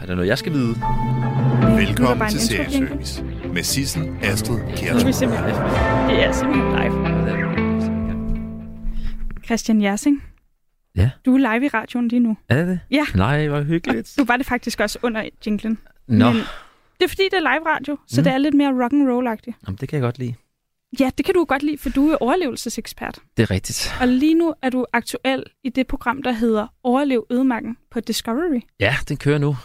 er der noget, jeg skal vide? Velkommen til Serieservice med Sissel Astrid simpelthen, det er simpelthen live. Christian Jersing, Ja. du er live i radioen lige nu. Er det det? Ja. Nej, hvor hyggeligt. Du var det faktisk også under jinglen. Nå, Men det er fordi, det er live radio, så Mm. det er lidt mere rock and roll -agtigt. Jamen, det kan jeg godt lide. Ja, det kan du godt lide, for du er overlevelsesekspert. Det er rigtigt. Og lige nu er du aktuel i det program, der hedder Overlev ødemarken på Discovery. Ja, den kører nu.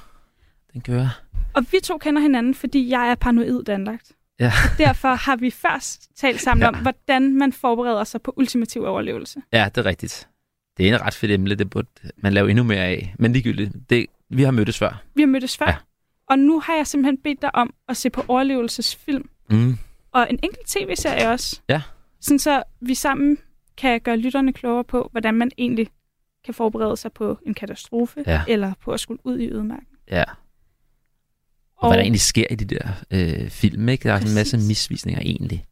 Den kører. Og vi to kender hinanden, fordi jeg er paranoid anlagt. Ja. Og derfor har vi først talt sammen Ja. om, hvordan man forbereder sig på ultimativ overlevelse. Ja, det er rigtigt. Det er en ret fedt emne, det burde man lave endnu mere af. Men ligegyldigt, det, vi har mødtes før. Vi har mødtes før, ja. og nu har jeg simpelthen bedt dig om at se på overlevelsesfilm. Mm. Og en enkelt tv-serie også. Ja. Sådan så vi sammen kan gøre lytterne klogere på, hvordan man egentlig kan forberede sig på en katastrofe, Ja. eller på at skulle ud i ødemarken. Ja. Og, hvad der egentlig sker i de der øh, film, ikke? Der er en masse misvisninger egentlig.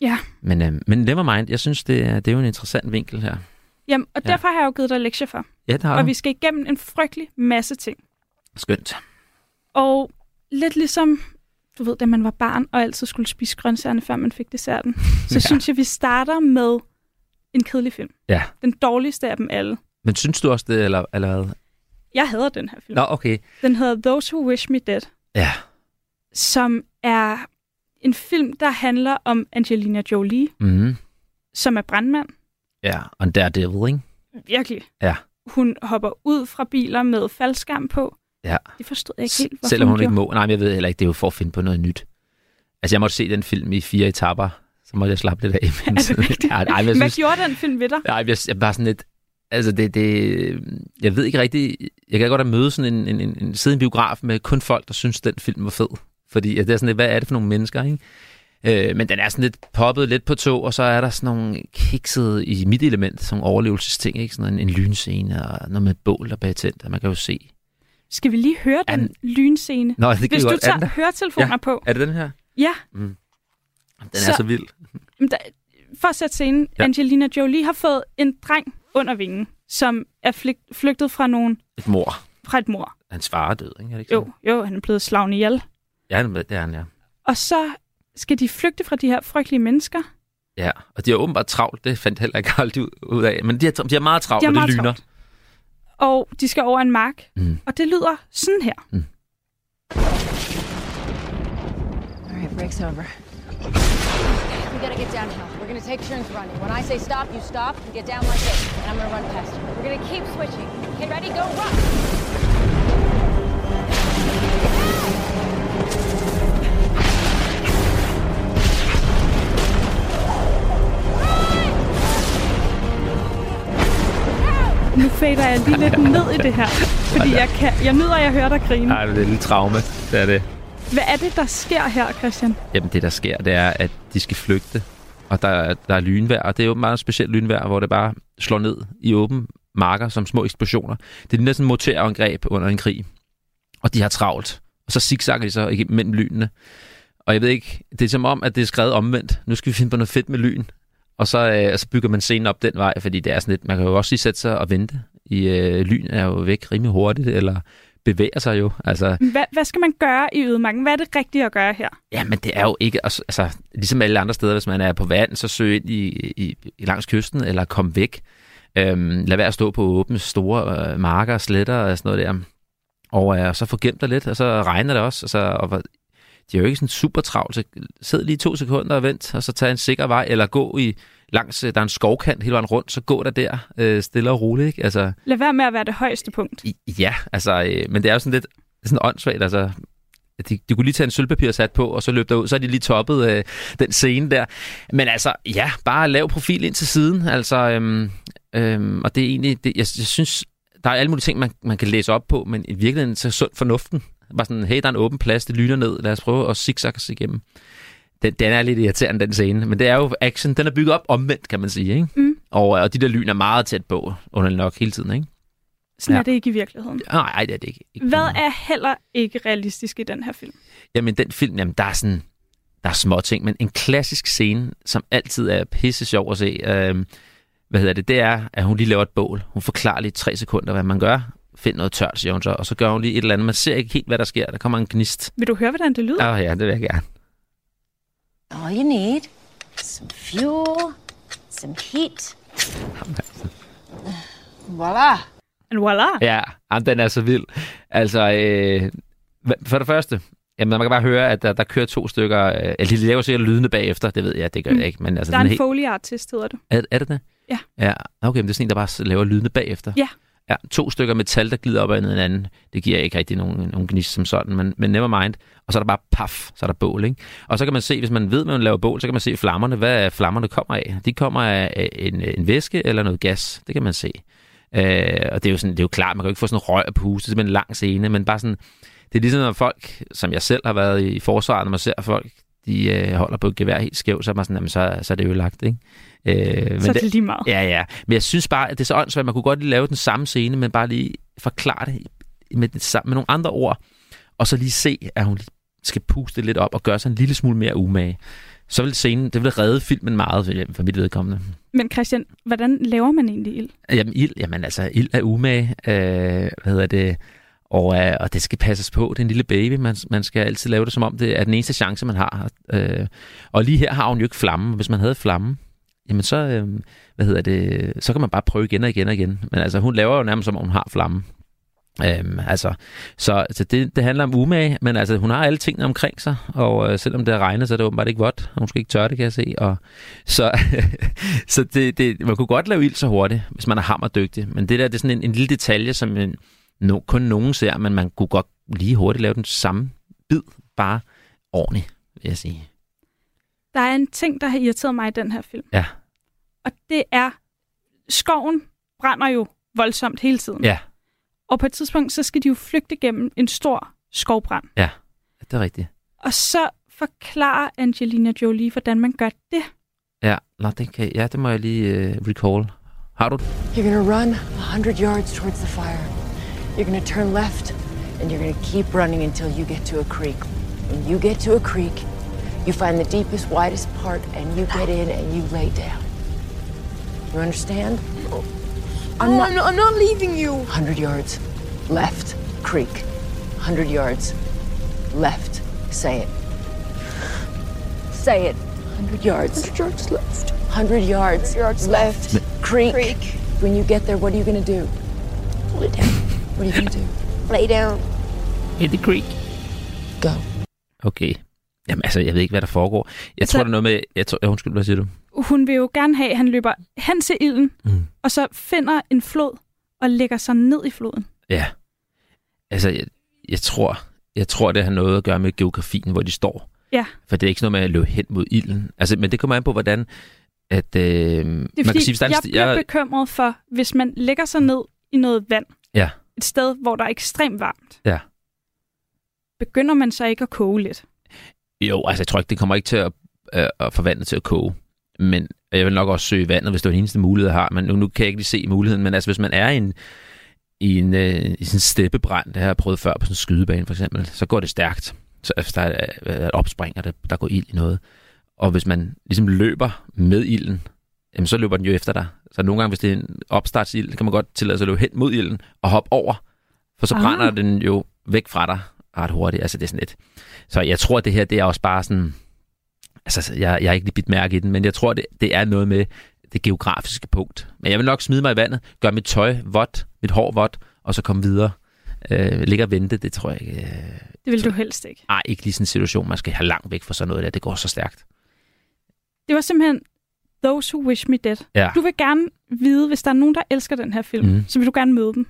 Ja. Men, øh, men never mind, jeg synes, det er, det er jo en interessant vinkel her. Jamen, og Ja. derfor har jeg jo givet dig lektier for. Ja, det har Og du. vi skal igennem en frygtelig masse ting. Skønt. Og lidt ligesom, du ved, da man var barn og altid skulle spise grøntsagerne, før man fik desserten, så ja. synes jeg, vi starter med en kedelig film. Ja. Den dårligste af dem alle. Men synes du også det, eller, eller hvad? Jeg hader den her film. Nå, okay. Den hedder Those Who Wish Me Dead, Ja. som er en film, der handler om Angelina Jolie, Mm. som er brandmand. Ja, og Daredevil, ikke? Virkelig. Ja. Hun hopper ud fra biler med faldskærm på. Ja. Det forstod jeg ikke helt, hvorfor Selvom hun gjorde. ikke må. Nej, men jeg ved heller ikke, det er jo for at finde på noget nyt. Altså, jeg måtte se den film i fire etapper, så måtte jeg slappe lidt af. Er det rigtigt? Ej, jeg Hvad synes, gjorde den film ved dig? ej, jeg, jeg bare sådan lidt... Altså, det, det, jeg ved ikke rigtigt... Jeg kan godt at møde sådan en, en, en, en sidde i en biograf med kun folk, der synes, den film var fed. Fordi at det er sådan lidt, hvad er det for nogle mennesker, ikke? Øh, men den er sådan lidt poppet lidt på to, og så er der sådan nogle kiksede i mit element, sådan nogle overlevelsesting, ikke? Sådan en, en lynscene og noget med et bål, der er betændt, og man kan jo se. Skal vi lige høre den An- lynscene? Nå, det Hvis vi du godt. Er tager høretelefoner Ja. på. Er det den her? Ja, Den er Så- så vild. der, for at sætte scenen. Ja. Angelina Jolie har fået en dreng under vingen, som er flyg- flygtet fra nogen Et mor. fra et mor. Hans far er død, ikke? Er det ikke Jo, jo, han er blevet slagen ihjel. Ja, det er han, ja. Og så skal de flygte fra de her frygtelige mennesker. Ja, og de har åbenbart travlt. Det fandt heller ikke aldrig ud- af. Men de har, de har meget travlt, De har og det meget lyner. travlt. Og de skal over en mark. Mm. Og det lyder sådan her. All right, break's over. We gotta get downhill. We're gonna take turns running. When I say stop, you stop and get down like this. And I'm gonna run past you. We're gonna keep switching. Okay, ready? Go, run! Nu fader jeg lige lidt ned i det her. Fordi jeg, kan, jeg nyder, at jeg hører dig grine. Nej, det er lidt traume. Det er det. Hvad er det, der sker her, Christian? Jamen, det der sker, det er, at de skal flygte. Og der, der er lynvejr, og det er jo meget specielt lynvejr, hvor det bare slår ned i åben marker som små eksplosioner. Det er næsten et morterangreb under en krig. Og de har travlt. Og så zigzagger de så igennem mellem lynene. Og jeg ved ikke, det er som om, at det er skrevet omvendt. Nu skal vi finde på noget fedt med lyn. Og så, øh, så bygger man scenen op den vej, fordi det er sådan lidt, man kan jo også lige sætte sig og vente. I øh, lyn er jo væk rimelig hurtigt, eller bevæger sig jo. Altså, Hvad, hvad skal man gøre i ødemarken? Hvad er det rigtige at gøre her? Ja, men det er jo ikke, altså, altså ligesom alle andre steder, hvis man er på vand, så søg ind i, i, i langs kysten, eller kom væk. Øhm, lad være at stå på åbne, store øh, marker sletter og sådan noget der. Og øh, så få gemt dig lidt, og så regner det også. Og så, og, de er jo ikke sådan super travlt, så sid lige to sekunder og vent, og så tag en sikker vej, eller gå i langs, øh, der er en skovkant hele vejen rundt, så gå der der, øh, stille og roligt, ikke? Altså, Lad være med at være det højeste punkt. i- Ja, altså, øh, men det er jo sådan lidt sådan åndssvagt, altså. De, de kunne lige tage en sølvpapir sat på, og så løb der ud, så er de lige toppet øh, den scene der. Men altså, ja, bare lav profil ind til siden, altså, øhm, øhm, og det er egentlig, det, jeg, jeg synes, der er alle mulige ting, man, man kan læse op på, men i virkeligheden så sund fornuften. Bare sådan, hey, der er en åben plads, det lyner ned, lad os prøve at zigzagge os igennem. Den, den er lidt irriterende, den scene, men det er jo action, den er bygget op omvendt, kan man sige, ikke? Mm. Og, og de der lyn er meget tæt på, underligt nok, hele tiden, ikke? Sådan Ja. er det ikke i virkeligheden. Nej, ej, det er det ikke. ikke Hvad er heller ikke realistisk i den her film? Jamen, den film, jamen, der er sådan... Der er små ting, men en klassisk scene, som altid er pisse sjov at se, øh, hvad hedder det, det er, at hun lige laver et bål. Hun forklarer lige i tre sekunder, hvad man gør, find noget tørt, siger hun så. Og så gør hun lige et eller andet. Man ser ikke helt, hvad der sker. Der kommer en gnist. Vil du høre, hvordan det lyder? Åh oh, ja, det vil jeg gerne. All you need, some fuel, some heat. Voila! And voila! Ja, jamen, den er så vild. Altså, øh, for det første, jamen, man kan bare høre, at der, der kører to stykker. Øh, eller de laver sikkert lydende bagefter, det ved jeg, det gør Mm. jeg ikke. Men, altså, Der er den en helt, Foley artist, hedder det. er, er det det? Ja. Ja, okay, men det er sådan en, der bare laver lydende bagefter. Ja. Ja, to stykker metal, der glider op ad hinanden. Det giver ikke rigtig nogen, nogen gnist som sådan, men, men never mind. Og så er der bare paf, så er der bål, ikke? Og så kan man se, hvis man ved, at man laver bål, så kan man se flammerne. Hvad er flammerne kommer af? De kommer af en, en væske eller noget gas. Det kan man se. Øh, og det er, jo sådan, det er jo klart, man kan jo ikke få sådan røg på huset, det er en lang scene, men bare sådan, det er ligesom når folk, som jeg selv har været i forsvaret, når man ser folk, de øh, holder på et gevær helt skævt, så er man sådan, jamen, så, så er det jo lagt, ikke? Øh, men Så er det lige meget. Ja, ja. Men jeg synes bare, at det er så åndssvagt. Man kunne godt lige lave den samme scene, men bare lige forklare det med, det med nogle andre ord. Og så lige se, at hun skal puste lidt op og gøre sig en lille smule mere umage. Så vil scenen, det vil redde filmen meget for mit vedkommende. Men Christian, hvordan laver man egentlig ild? Jamen, ild, jamen altså, ild er umage. Øh, hvad hedder det? Og, øh, og det skal passes på. Det er en lille baby. Man, man skal altid lave det, som om det er den eneste chance, man har. Øh, og lige her har hun jo ikke flamme. Hvis man havde flamme, jamen så, øh, hvad hedder det, så kan man bare prøve igen og igen og igen. Men altså, hun laver jo nærmest, som om hun har flamme. Øhm, altså, så, så det, det handler om umage, men altså, hun har alle tingene omkring sig, og øh, selvom det har regnet, så er det åbenbart ikke vådt. Hun skal ikke tørre det, kan jeg se. Og, så så det, det, man kunne godt lave ild så hurtigt, hvis man er hammerdygtig. Men det der, det er sådan en, en lille detalje, som en, no, kun nogen ser, men man kunne godt lige hurtigt lave den samme bid, bare ordentligt, vil jeg sige. Der er en ting, der har irriteret mig i den her film. Ja. Og det er, skoven brænder jo voldsomt hele tiden. Ja, Og på et tidspunkt, så skal de jo flygte gennem en stor skovbrand. det er rigtigt. Og så forklarer Angelina Jolie, hvordan man gør det. Ja, nå, det, kan, ja, det må jeg lige øh, recall. Har du det? You're gonna run 100 yards towards the fire. You're gonna turn left, and you're gonna keep running until you get to a creek. When you get to a creek, you find the deepest, widest part, and you get in and you lay down. You understand? I'm not. I'm not, I'm not leaving you. 100 yards left, creek. 100 yards left. Say it. Say it. 100 yards. 100 yards left. 100 yards, 100 yards left. Creek. Creek. When you get there, what are you gonna do? Lay down. What are you gonna do? Lay down. Hit the creek. Go. Okay. Jamen altså, jeg ved ikke, hvad der foregår. Jeg Altså- tror, det er noget med... Jeg tror, ja, undskyld, hvad siger du? Hun vil jo gerne have, at han løber hen til ilden, Mm. og så finder en flod og lægger sig ned i floden. Ja. Altså, jeg, jeg tror, jeg tror, det har noget at gøre med geografien, hvor de står. Ja. For det er ikke sådan noget med at løbe hen mod ilden. Altså, men det kommer an på, hvordan... At, øh, Det er man fordi, kan sige, hvis der er jeg bliver jeg, bekymret for, hvis man lægger sig ned i noget vand, Ja. et sted, hvor der er ekstremt varmt, Ja. begynder man så ikke at koge lidt? Jo, altså, jeg tror ikke, det kommer ikke til at, øh, at forvandle til at koge. Men jeg vil nok også søge vandet, hvis det var den eneste mulighed, jeg har. Men nu, nu kan jeg ikke lige se muligheden. Men altså, hvis man er i en, i en, øh, i sådan en steppebrand, det har jeg prøvet før på sådan en skydebane for eksempel, så går det stærkt. Så hvis der er er et opspring, og der, der går ild i noget. Og hvis man ligesom løber med ilden, jamen så løber den jo efter dig. Så nogle gange, hvis det er en opstartsild, kan man godt tillade sig at løbe hen mod ilden og hoppe over. For så Ah. brænder den jo væk fra dig ret hurtigt. Altså det er sådan lidt. Så jeg tror, at det her, det er også bare sådan... Altså, jeg, jeg har ikke lige bidt mærke i den, men jeg tror, det, det er noget med det geografiske punkt. Men jeg vil nok smide mig i vandet, gøre mit tøj vådt, mit hår vådt, og så komme videre. Øh, ligge og vente, det tror jeg ikke... Øh, Det vil du helst ikke. ej, ikke lige sådan en situation, man skal have langt væk fra sådan noget der. Det går så stærkt. Det var simpelthen Those Who Wish Me Dead. Ja. Du vil gerne vide, hvis der er nogen, der elsker den her film, mm. så vil du gerne møde dem.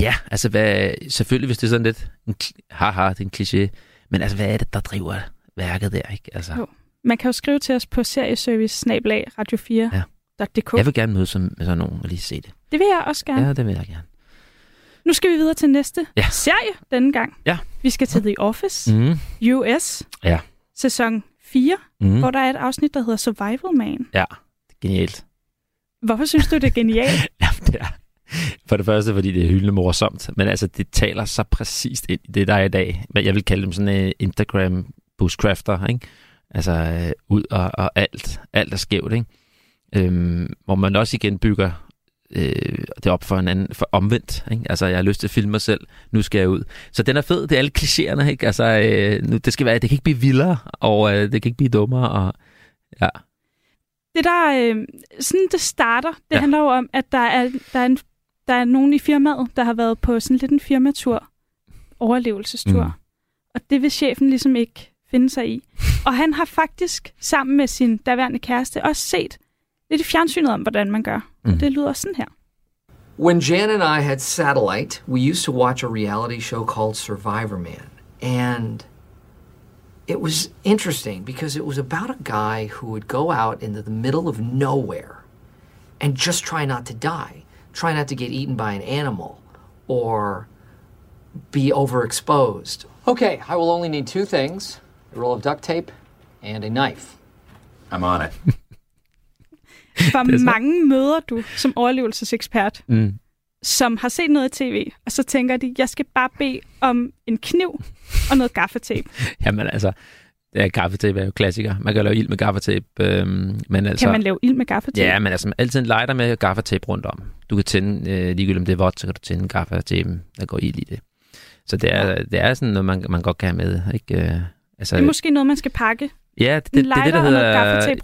Ja, altså hvad, selvfølgelig, hvis det er sådan lidt, en, haha, det er en kliché, men altså, hvad er det, der driver værket der, ikke? Altså, Jo. Man kan jo skrive til os på serieservice radio 4 Ja. .dk. jeg vil gerne møde som, sådan nogen og lige se det. Det vil jeg også gerne. Ja, Ja. det vil jeg gerne. Nu skal vi videre til næste Ja. serie denne gang. Ja. Vi skal til The Office, Mm. US, Ja. sæson 4, Mm. hvor der er et afsnit, der hedder Survival Man. Ja, det er genialt. Hvorfor synes du, det er genialt? Jamen, det er, for det første, fordi det er hyldende morsomt, men altså, det taler så præcist ind i det, der er i dag. Men jeg vil kalde dem sådan en Instagram bushcrafter, ikke? Altså, øh, ud og, og alt, alt er skævt, ikke? Øhm, hvor man også igen bygger øh, det op for en anden, for omvendt. Ikke? Altså, jeg har lyst til at filme mig selv, nu skal jeg ud. Så den er fed, det er alle klichéerne, ikke? Altså, øh, nu, det skal være, det kan ikke blive vildere, og øh, det kan ikke blive dummere, og ja. Det der, øh, sådan det starter, det Ja. handler jo om, at der er, der, er en, der er nogen i firmaet, der har været på sådan lidt en firmatur, overlevelsestur. Mm. Og det vil chefen ligesom ikke finde sig i. Og han har faktisk sammen med sin daværende kæreste også set lidt i fjernsynet om, hvordan man gør. Mm. Det lyder sådan her. When Jan and I had satellite, we used to watch a reality show called Survivor Man. And it was interesting because it was about a guy who would go out into the middle of nowhere and just try not to die, try not to get eaten by an animal or be overexposed. Okay, I will only need two things a roll of duct tape and a knife. I'm on it. Hvor mange møder du som overlevelsesekspert, Mm. som har set noget i tv, og så tænker de, jeg skal bare bede om en kniv og noget gaffatape. Jamen altså, ja, gaffetape er jo klassiker. Man kan lave ild med gaffetape, øhm, men altså... Kan man lave ild med gaffatape? Ja, men altså altid en lighter med gaffatape rundt om. Du kan tænde, øh, ligegyldigt om det er vådt, så kan du tænde gaffatape, der går ild i det. Så det er, det er sådan noget, man, man godt kan have med. Ikke? Øh, altså, Det er måske noget, man skal pakke. ja, det, det, det, det, der hedder,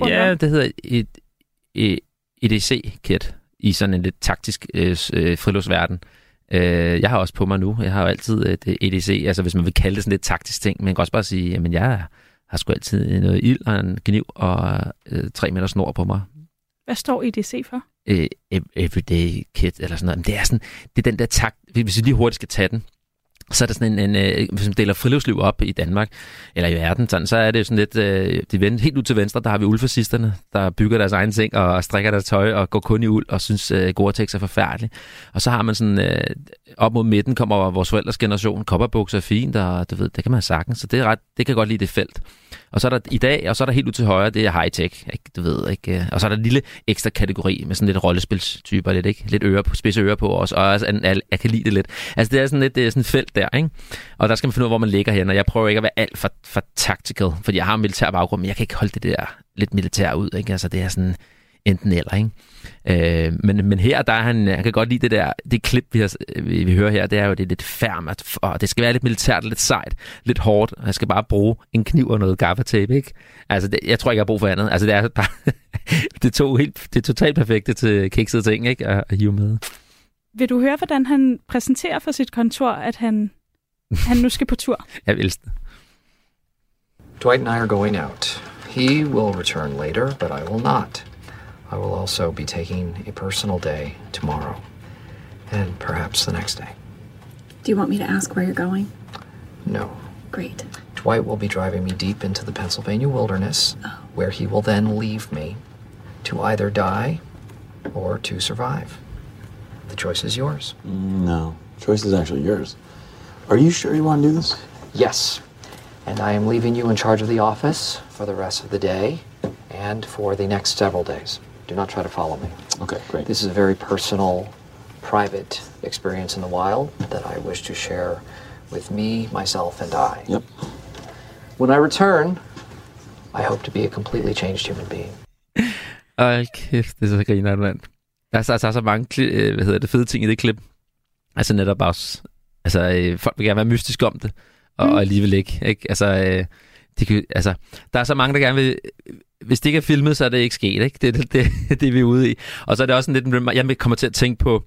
ja, det hedder et EDC-kit i sådan en lidt taktisk øh, øh, friluftsverden. Øh, jeg har også på mig nu. Jeg har jo altid et øh, EDC, altså hvis man vil kalde det sådan lidt taktisk ting, men kan også bare sige, jamen jeg har sgu altid noget ild og en kniv og øh, tre meter snor på mig. Hvad står EDC for? øh, ev- everyday kit eller sådan noget. Men det er sådan, det er den der takt, hvis vi lige hurtigt skal tage den, så er der sådan en, en øh, hvis man deler friluftsliv op i Danmark, eller i verden, sådan, så er det sådan lidt, øh, de vend, helt ud til venstre, der har vi ulfascisterne, der bygger deres egen ting og strikker deres tøj og går kun i uld og synes, øh, Gore-Tex er forfærdelig. Og så har man sådan, øh, op mod midten kommer vores forældres generation, kopperbukser er fint, og du ved, det kan man sagtens, så det, er ret, det kan godt lide det felt. Og så er der i dag, og så er der helt ud til højre, det er high-tech, ikke? du ved, ikke? Og så er der en lille ekstra kategori med sådan lidt rollespilstyper, lidt, ikke? lidt øre på, spidse ører på også, og også, en- jeg, jeg kan lide det lidt. Altså det er sådan lidt det er sådan et felt der, ikke? Og der skal man finde ud af, hvor man ligger hen, og jeg prøver ikke at være alt for, for tactical, fordi jeg har en militær baggrund, men jeg kan ikke holde det der lidt militær ud, ikke? Altså det er sådan enten eller, ikke? Øh, men, men her, der er han, han kan godt lide det der, det klip, vi, har, vi, vi hører her, det er jo det er lidt færmt, og det skal være lidt militært, lidt sejt, lidt hårdt, og jeg skal bare bruge en kniv og noget gaffatape, ikke? Altså, det, jeg tror ikke, jeg har brug for andet. Altså, det er bare, det, tog helt, det er totalt perfekte til kiksede ting, ikke? At, at hive med. Vil du høre, hvordan han præsenterer for sit kontor, at han, han nu skal på tur? Jeg vil det. Dwight and I are going out. He will return later, but I will not. I will also be taking a personal day tomorrow, and perhaps the next day. Do you want me to ask where you're going? No. Great. Dwight will be driving me deep into the Pennsylvania wilderness, oh. where he will then leave me to either die or to survive. The choice is yours. No. Choice is actually yours. Are you sure you want to do this? Yes. And I am leaving you in charge of the office for the rest of the day and for the next several days. Do not try to follow me. Okay, great. This is a very personal, private experience in the wild that I wish to share with me, myself, and I. Yep. When I return, I hope to be a completely changed human being. Ej, kæft, det er så griner, mand. Der er, så- altså, så mange kli- øh, hvad hedder det, fede ting i det klip. Altså netop også, altså øh, folk vil gerne være mystiske om det, og, mm. og alligevel ikke. ikke? Altså, øh, de kan, altså, der er så mange, der gerne vil, hvis det ikke er filmet, så er det ikke sket. Ikke? Det er det, det, det, vi er ude i. Og så er det også sådan lidt, jeg kommer til at tænke på,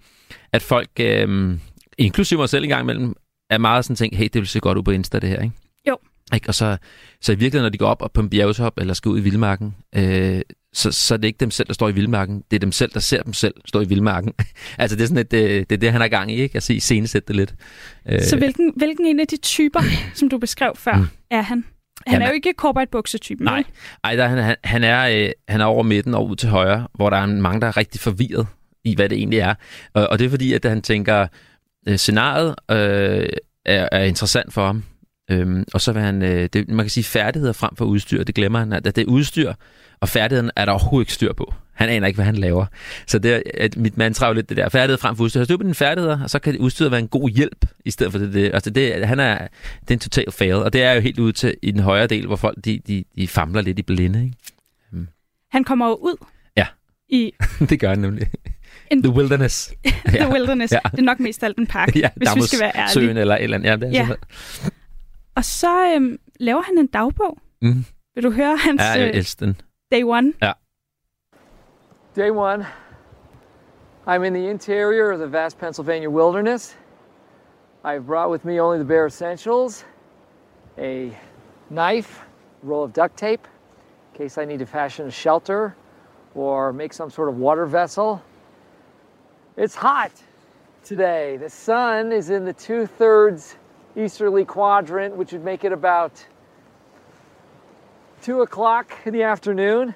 at folk, øh, inklusive mig selv en gang imellem, er meget sådan tænkt, hey, det vil se godt ud på Insta, det her, ikke? Jo. Ikke? Og så, så i virkeligheden, når de går op og på en bjergtop, eller skal ud i vildmarken, øh, så, så er det ikke dem selv, der står i vildmarken. Det er dem selv, der ser dem selv stå i vildmarken. altså det er sådan, at det, det er det, han er gang i, ikke? Altså i scenesætte det lidt. Øh, Så hvilken, hvilken en af de typer, som du beskrev før, mm. er han? Han Jamen- er jo ikke corporate buksetypen. Nej, Ej, der, er han, han, han, er, øh, han er over midten og ud til højre, hvor der er mange, der er rigtig forvirret i, hvad det egentlig er. Og, og det er fordi, at han tænker, øh, scenariet øh, er, er interessant for ham. Øhm, og så vil han, øh, det, man kan sige færdigheder frem for udstyr, det glemmer han, at det er udstyr, og færdigheden er der overhovedet ikke styr på. Han aner ikke, hvad han laver. Så det er, at mit mantra er jo lidt det der, færdighed frem for udstyr. Styr på dine færdigheder, og så kan udstyret være en god hjælp, i stedet for det. det. Altså det, han er, det er en total fail, og det er jo helt ude til i den højre del, hvor folk de, de, de famler lidt i blinde. Ikke? Han kommer jo ud Ja. i det gør han nemlig. En- The Wilderness. The Wilderness. Ja. Det er nok mest alt en park, ja, hvis vi skal være ærlige. Søen eller et eller andet. Ja, det er Ja. sådan Og så øhm, laver han en dagbog. Mm. Vil du høre hans Ja, jeg øh, elsker den. day one? Day one, I'm in the interior of the vast Pennsylvania wilderness. I've brought with me only the bare essentials a knife, a roll of duct tape, in case I need to fashion a shelter or make some sort of water vessel. It's hot today. The sun is in the two thirds easterly quadrant, which would make it about two o'clock in the afternoon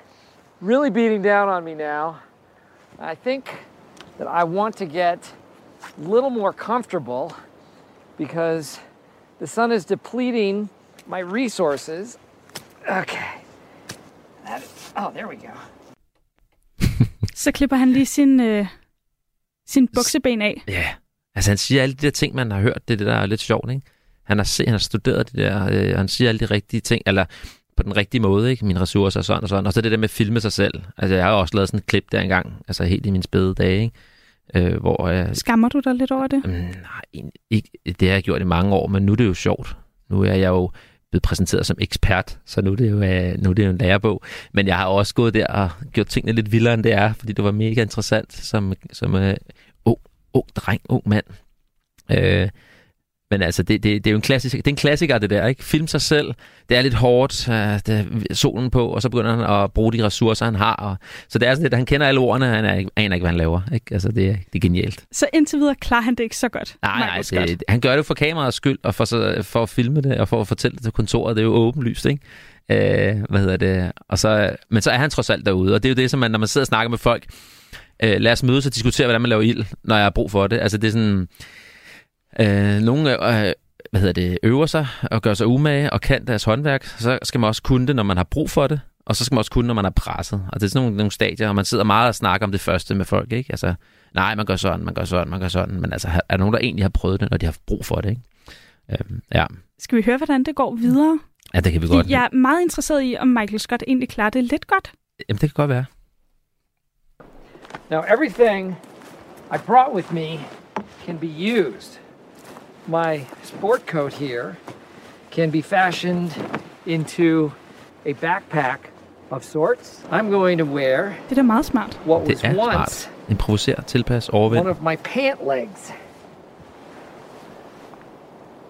really beating down on me now. I think that I want to get a little more comfortable because the sun is depleting my resources. Okay. That, oh, there we go. Så klipper han lige sin, øh, sin bukseben af. Ja, altså han siger alle de der ting, man har hørt. Det er det, der er lidt sjovt, ikke? Han har, se, han har studeret det der, øh, og han siger alle de rigtige ting, eller på den rigtige måde, ikke? Mine ressourcer og sådan og sådan. Og så det der med at filme sig selv. Altså jeg har også lavet sådan et klip der engang, altså helt i mine spæde dage, ikke? Øh, hvor jeg... Skammer du dig lidt over det? Mm, nej, ikke, det har jeg gjort i mange år, men nu er det jo sjovt. Nu er jeg jo blevet præsenteret som ekspert, så nu er det jo, øh, nu er det jo en lærebog. Men jeg har også gået der og gjort tingene lidt vildere, end det er, fordi det var mega interessant som, som uh, ung, dreng, ung mand. Øh, men altså, det, det, det er jo en klassiker, det er en klassiker, det der, ikke? Film sig selv, det er lidt hårdt, uh, det solen på, og så begynder han at bruge de ressourcer, han har. Og, så det er sådan lidt, han kender alle ordene, han er, aner ikke, hvad han laver, ikke? Altså, det, er- det er genialt. Så indtil videre klarer han det ikke så godt. Nej, nej, det, han gør det for kameraets skyld, og for, så, for at filme det, og for at fortælle det til kontoret. Det er jo åbenlyst, ikke? Øh, hvad hedder det? Og så, men så er han trods alt derude, og det er jo det, som man, når man sidder og snakker med folk, øh, lad os mødes og diskutere, hvordan man laver ild, når jeg har brug for det. Altså, det er sådan... Øh, nogle øh, hvad hedder det, øver sig og gør sig umage og kan deres håndværk, så skal man også kunne det, når man har brug for det, og så skal man også kunne, når man er presset. Og det er sådan nogle, nogle stadier, og man sidder meget og snakker om det første med folk, ikke? Altså, nej, man gør sådan, man gør sådan, man gør sådan, men altså, er der nogen, der egentlig har prøvet det, når de har haft brug for det, ikke? Øhm, ja. Skal vi høre, hvordan det går videre? ja, det kan vi godt. Jeg er meget interesseret i, om Michael Scott egentlig klarer det lidt godt. Jamen, det kan godt være. Now, everything I brought with me can be used. My sport coat here can be fashioned into a backpack of sorts. I'm going to wear Det er da meget smart. what Det was er once smart. Improviser, tilpas, one overvind. of my pant legs.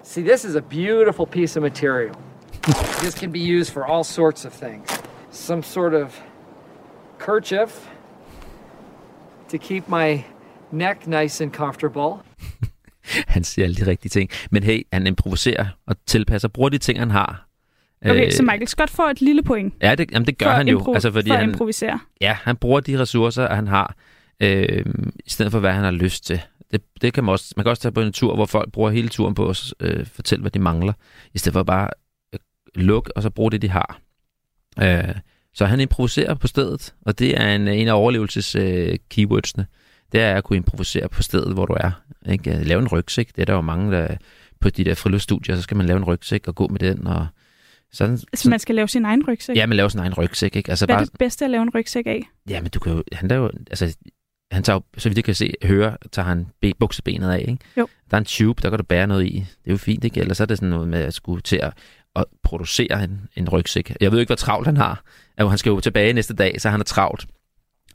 See, this is a beautiful piece of material. this can be used for all sorts of things. Some sort of kerchief to keep my neck nice and comfortable. Han siger alle de rigtige ting. Men hey, han improviserer og tilpasser, bruger de ting, han har. Okay, Øh, så Michael Scott får et lille point Ja, det, jamen, det gør han jo. altså, fordi for han, improvisere. Ja, han bruger de ressourcer, han har, øh, i stedet for, hvad han har lyst til. Det, det kan man, også, man kan også tage på en tur, hvor folk bruger hele turen på at øh, fortælle, hvad de mangler, i stedet for bare øh, lukke, og så bruge det, de har. Øh, så han improviserer på stedet, og det er en, en af overlevelses øh, keywordsene. Det er at kunne improvisere på stedet, hvor du er. Ikke? Lave en rygsæk, det er der jo mange, der på de der friluftsstudier, så skal man lave en rygsæk og gå med den, og sådan, Så man skal lave sin egen rygsæk. Ja, man laver sin egen rygsæk, ikke? Altså Hvad er bare, det bedste at lave en rygsæk af? Ja, men du kan jo, han der jo, altså, han tager jo, så vidt jeg kan se, høre, tager han be, buksebenet af, ikke? Jo. Der er en tube, der kan du bære noget i. Det er jo fint, ikke? Ellers er det sådan noget med at skulle til at, at producere en, en rygsæk. Jeg ved ikke, hvor travlt han har. Altså, han skal jo tilbage næste dag, så han er travlt.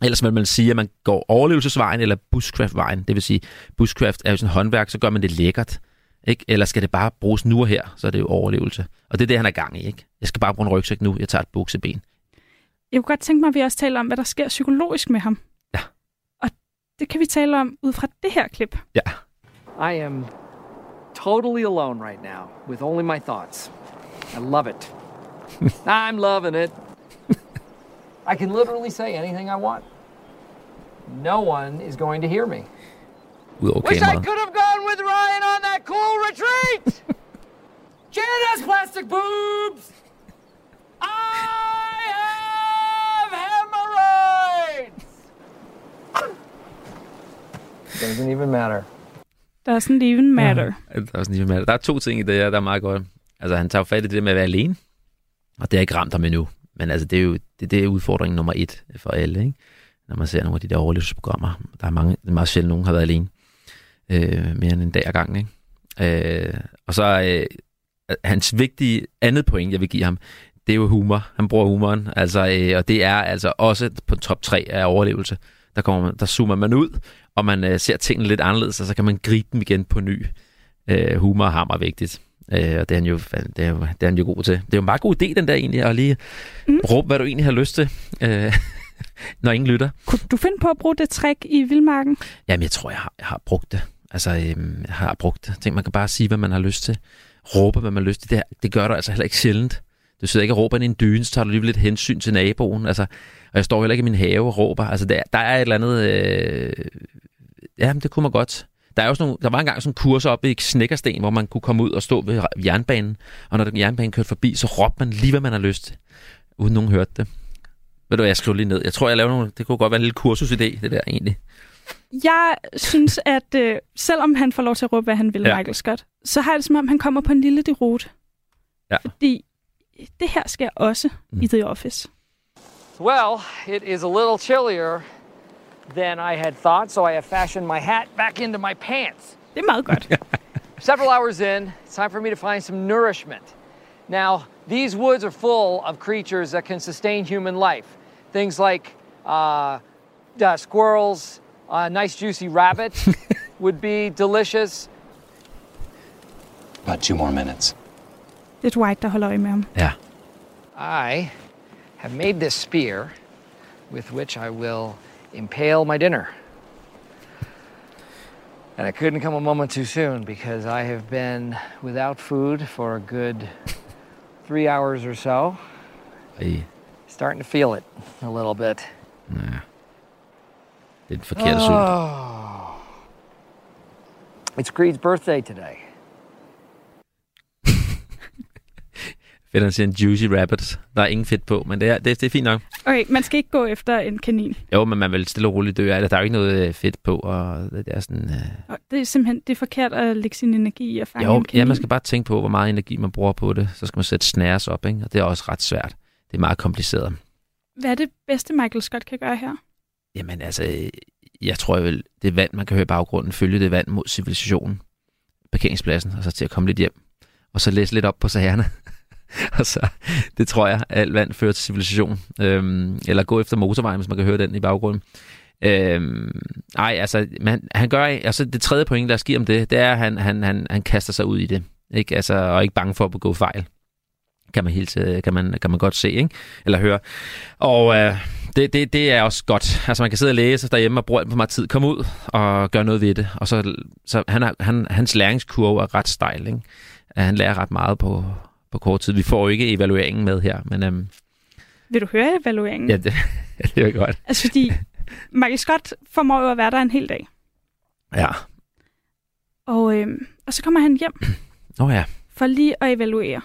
Ellers vil man sige, at man går overlevelsesvejen eller bushcraft-vejen. Det vil sige, bushcraft er jo sådan en håndværk, så gør man det lækkert. Ikke? Eller skal det bare bruges nu og her, så er det jo overlevelse. Og det er det, han er gang i. Ikke? Jeg skal bare bruge en rygsæk nu, jeg tager et bukseben. Jeg kunne godt tænke mig, at vi også taler om, hvad der sker psykologisk med ham. Ja. Og det kan vi tale om ud fra det her klip. Ja. I am totally alone right now with only my thoughts. I love it. I'm loving it. I can literally say anything I want. No one is going to hear me. Udover Wish I kameraet. could have gone with Ryan on that cool retreat! Janet has plastic boobs! I have hemorrhoids! Doesn't even matter. Doesn't even matter. Ja, der, er sådan, lige med- der er to ting i det her, der er meget godt. Altså, han tager jo fat i det der med at være alene, og det har ikke ramt ham endnu. Men altså, det er jo det, det er udfordring nummer et for alle, ikke? når man ser nogle af de der overlevelsesprogrammer. Der er mange, det er meget sjældent, nogen har været alene. Øh, mere end en dag ad gangen, ikke? Øh, og så øh, hans vigtige andet point, jeg vil give ham, det er jo humor. Han bruger humoren, altså, øh, og det er altså også på top 3 af overlevelse. Der, kommer man, der zoomer man ud, og man øh, ser tingene lidt anderledes, og så kan man gribe dem igen på ny. Øh, humor og meget vigtigt. Øh, og det er, han jo, det, er jo, det er han jo god til. Det er jo en meget god idé, den der egentlig, at lige mm. råbe, hvad du egentlig har lyst til, øh, når ingen lytter. Kunne du finde på at bruge det trick i Vildmarken? Jamen, jeg tror, jeg har, jeg har brugt det. Altså, øhm, jeg har brugt det. Tænk, man kan bare sige, hvad man har lyst til. Råbe, hvad man har lyst til. Det, det gør du altså heller ikke sjældent. Du sidder ikke og råber ind i en dyne, så tager du lige lidt hensyn til naboen. Altså, og jeg står heller ikke i min have og råber. Altså, der, der er et eller andet... Øh, ja, det kunne man godt. Der, er også nogle, der var engang sådan en kurs oppe i Snækkersten, hvor man kunne komme ud og stå ved jernbanen. Og når den jernbanen kørte forbi, så råbte man lige, hvad man har lyst til. Uden nogen hørte det. Ved du hvad, jeg skriver lige ned. Jeg tror, jeg laver nogle... Det kunne godt være en lille kursusidé, det der egentlig. Jeg synes, at øh, selvom han får lov til at råbe, hvad han vil, ja. Michael Scott, så har jeg det som om, han kommer på en lille derute. Ja. Fordi det her sker også mm. i The Office. Well, it is a little chillier than I had thought, so I have fashioned my hat back into my pants. Det er meget godt. Several hours in, it's time for me to find some nourishment. Now, these woods are full of creatures that can sustain human life. Things like uh, uh, squirrels, a nice juicy rabbit would be delicious. About two more minutes. Det er Dwight, der holder øje med ham. Ja. I have made this spear with which I will impale my dinner. And I couldn't come a moment too soon because I have been without food for a good three hours or so. Ej. Starting to feel it a little bit. Ja. Det er den forkerte. Oh. It's Creed's birthday today. Fedt, han siger en juicy rabbit. Der er ingen fedt på, men det er, det, det er fint nok. Okay, man skal ikke gå efter en kanin. Jo, men man vil stille og roligt dø. Der er jo ikke noget øh, fedt på, og det er sådan... Øh... Det er simpelthen det er forkert at lægge sin energi i at fange Jo, en kanin. ja, man skal bare tænke på, hvor meget energi man bruger på det. Så skal man sætte snares op, ikke? og det er også ret svært. Det er meget kompliceret. Hvad er det bedste, Michael Scott kan gøre her? Jamen altså, øh, jeg tror vel, det vand, man kan høre i baggrunden, følge det vand mod civilisationen, parkeringspladsen, og så til at komme lidt hjem. Og så læse lidt op på sagerne. altså, det tror jeg, alt vand fører til civilisation. Øhm, eller gå efter motorvejen, hvis man kan høre den i baggrunden. Øhm, ej, altså, man, han gør, altså det tredje point, der sker om det, det er, at han, han, han, han kaster sig ud i det. Ikke? Altså, og er ikke bange for at begå fejl. Kan man, helt, øh, kan man, kan man godt se, ikke? eller høre. Og øh, det, det, det er også godt. Altså man kan sidde og læse derhjemme og bruge alt for meget tid. Kom ud og gør noget ved det. Og så, så han er, han, hans læringskurve er ret stejl. Ikke? Han lærer ret meget på, på kort tid. Vi får jo ikke evalueringen med her, men... Øhm, Vil du høre evalueringen? ja, det, det er godt. Altså fordi Michael Scott formår jo at være der en hel dag. Ja. Og, øhm, og så kommer han hjem Nå oh, ja. for lige at evaluere,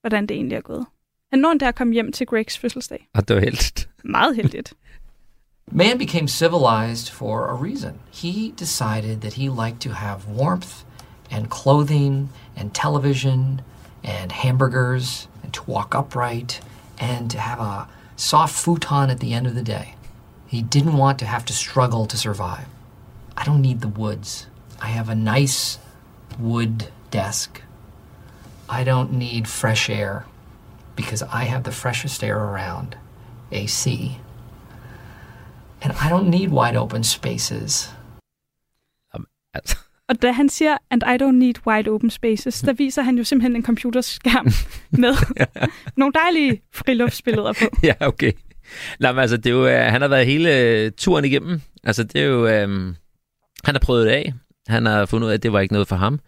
hvordan det egentlig er gået. Han når endda at komme hjem til Gregs fødselsdag. Og det var helt... Meget heldigt. Man became civilized for a reason. He decided that he liked to have warmth and clothing and television and hamburgers and to walk upright and to have a soft futon at the end of the day. He didn't want to have to struggle to survive. I don't need the woods. I have a nice wood desk. I don't need fresh air because I have the freshest air around AC. And I don't need wide open spaces. Um. Og da han siger, and I don't need wide open spaces, der viser han jo simpelthen en computerskærm med nogle dejlige friluftsbilleder på. ja, okay. Nej, men altså, det er jo, øh, han har været hele øh, turen igennem. Altså, det er jo... Øh, han har prøvet det af. Han har fundet ud af, at det var ikke noget for ham.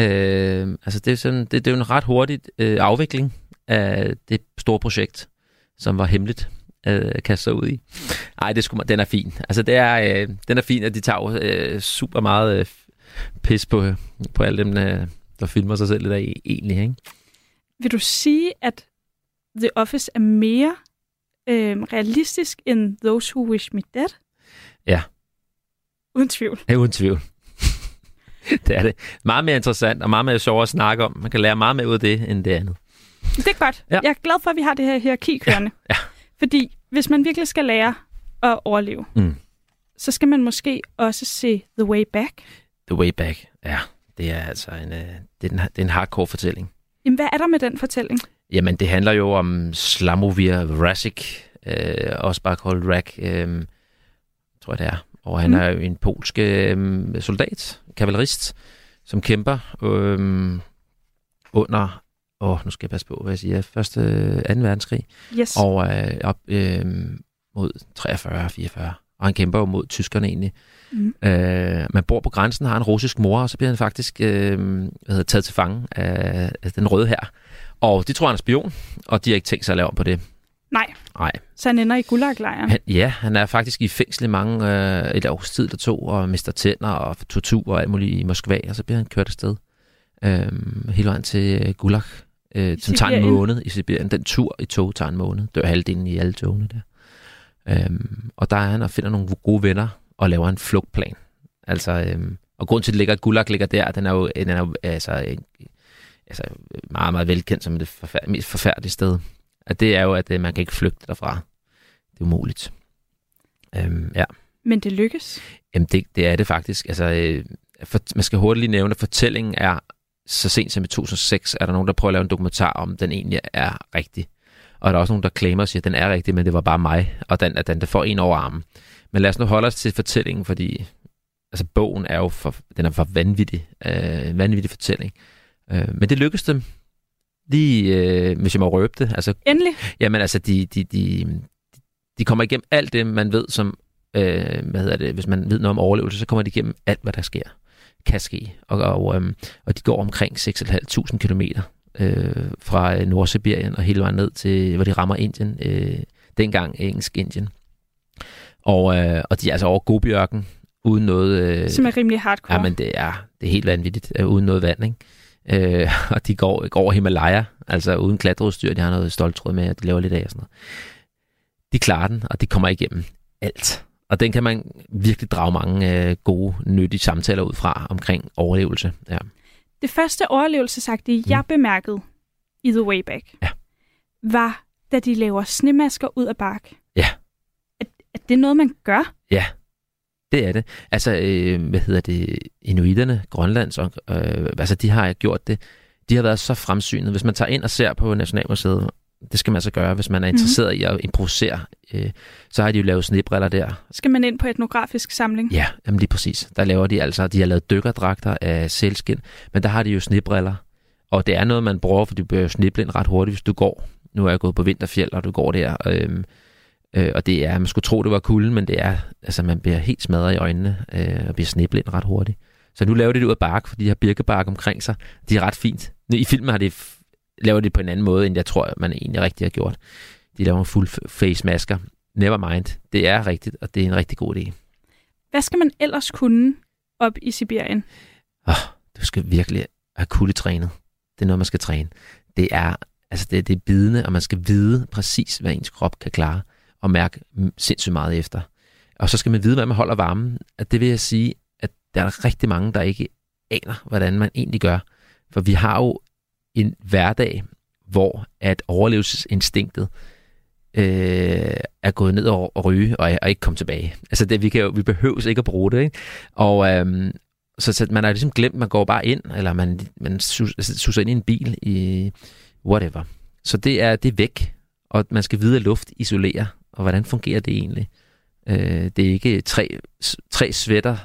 Øh, altså, det er, sådan, det, det er jo en ret hurtig øh, afvikling af det store projekt, som var hemmeligt øh, kaste sig ud i. Ej, det skulle, den er fin. Altså, det er, øh, den er fin, at de tager øh, super meget øh, pis på, på alle dem, der filmer sig selv lidt af egentlig, ikke? Vil du sige, at The Office er mere øh, realistisk end Those Who Wish Me Dead? Ja. Uden tvivl. Ja, uden tvivl. det er det. Meget mere interessant og meget mere sjovere at snakke om. Man kan lære meget mere ud af det, end det andet. Det er godt. Ja. Jeg er glad for, at vi har det her hierarki kørende. Ja. ja. Fordi hvis man virkelig skal lære at overleve, Mm. så skal man måske også se The Way Back. The Way Back, ja. Det er altså en, øh, det er en, det er en hardcore fortælling. Jamen, hvad er der med den fortælling? Jamen, det handler jo om Slamovir Rasik, øh, også bare kaldt Rak, øh, tror jeg det er. Og han Mm. er jo en polsk øh, soldat, kavalerist, som kæmper øh, under, åh, nu skal jeg passe på, hvad jeg siger, første, øh, 2. verdenskrig, Yes. og øh, op øh, mod 43, 44. Og han kæmper jo mod tyskerne egentlig. Mm. Øh, man bor på grænsen, har en russisk mor, og så bliver han faktisk øh, hvad hedder, taget til fange af, af den røde her. Og de tror, han er spion, og de har ikke tænkt sig at lave om på det. Nej, Nej. så han ender i Gulag-lejren. Han, ja, han er faktisk i fængsel i mange, øh, et års tid eller to, og mister tænder og tortur og alt muligt i Moskva, og så bliver han kørt afsted øh, hele vejen til øh, Gulag, øh, som tager en måned i Sibirien. Den tur i tog tager en måned. Dør halvdelen i alle togene der. Øhm, og der er han og finder nogle gode venner og laver en flugtplan. Altså, øhm, og grund til, at det ligger, Gulag ligger der, den er jo, den er jo altså, altså, meget, meget velkendt som det forfærd- mest forfærdelige sted. At det er jo, at øh, man kan ikke flygte derfra. Det er umuligt. Øhm, ja. Men det lykkes. Jamen, det, det er det faktisk. Altså, øh, for, man skal hurtigt lige nævne, at fortællingen er, så sent som i 2006, er der nogen, der prøver at lave en dokumentar om, den egentlig er rigtig. Og der er også nogen, der claimer og siger, at den er rigtig, men det var bare mig, og den, at den der får en over armen. Men lad os nu holde os til fortællingen, fordi altså, bogen er jo for, den er for vanvittig, øh, vanvittig fortælling. Øh, men det lykkedes dem. Lige, øh, hvis jeg må røbe det. Altså, Endelig. Jamen altså, de, de, de, de kommer igennem alt det, man ved som, øh, hvad hedder det, hvis man ved noget om overlevelse, så kommer de igennem alt, hvad der sker, kan ske. Og, og, øh, og de går omkring 6.500 kilometer øh, fra øh, Nordsibirien og hele vejen ned til, hvor de rammer Indien, øh, dengang engelsk Indien. Og, øh, og de er altså over Gobiørken, uden noget... Øh, Som er rimelig hardcore. Ja, men det er, det er helt vanvittigt, øh, uden noget vand, ikke? Øh, og de går, går over Himalaya, altså uden klatreudstyr, de har noget stoltråd med, og de laver lidt af og sådan noget. De klarer den, og de kommer igennem alt. Og den kan man virkelig drage mange øh, gode, nyttige samtaler ud fra omkring overlevelse. Ja. Det første overlevelsesagtige, jeg bemærkede i The Way Back, Ja. var, da de laver snemasker ud af bark. Ja. At, at det er noget, man gør. Ja, det er det. Altså, øh, hvad hedder det, inuiterne, Grønlands, øh, altså de har gjort det. De har været så fremsynet. Hvis man tager ind og ser på Nationalmuseet, det skal man altså gøre, hvis man er interesseret mm-hmm. i at improvisere, øh, så har de jo lavet snebriller der. Skal man ind på etnografisk samling? Ja, jamen lige præcis. Der laver de altså, de har lavet dykkerdragter af sælskin, men der har de jo snebriller. Og det er noget, man bruger, for du bliver jo sneblind ret hurtigt, hvis du går. Nu er jeg gået på vinterfjeld, og du går der, øh, Øh, og det er, man skulle tro, det var kulden, men det er, altså man bliver helt smadret i øjnene øh, og bliver sneblind ret hurtigt. Så nu laver de det ud af bark, for de har birkebark omkring sig. De er ret fint. I filmen har de f- laver de på en anden måde, end jeg tror, man egentlig rigtig har gjort. De laver full face masker. Never mind. Det er rigtigt, og det er en rigtig god idé. Hvad skal man ellers kunne op i Sibirien? Oh, du skal virkelig have kuldetrænet. Det er noget, man skal træne. Det er, altså det, det er bidende, og man skal vide præcis, hvad ens krop kan klare og mærke sindssygt meget efter. Og så skal man vide, hvad man holder varmen. At det vil jeg sige, at der er rigtig mange, der ikke aner, hvordan man egentlig gør. For vi har jo en hverdag, hvor at overlevelsesinstinktet øh, er gået ned og ryge og, og ikke komme tilbage. Altså det, vi, kan jo, vi behøver ikke at bruge det. Ikke? Og øhm, så, så man har ligesom glemt, man går bare ind, eller man, man sus, suser ind i en bil i whatever. Så det er, det er væk, og man skal vide, at luft isolerer, og hvordan fungerer det egentlig? Øh, det er ikke tre, tre sweater,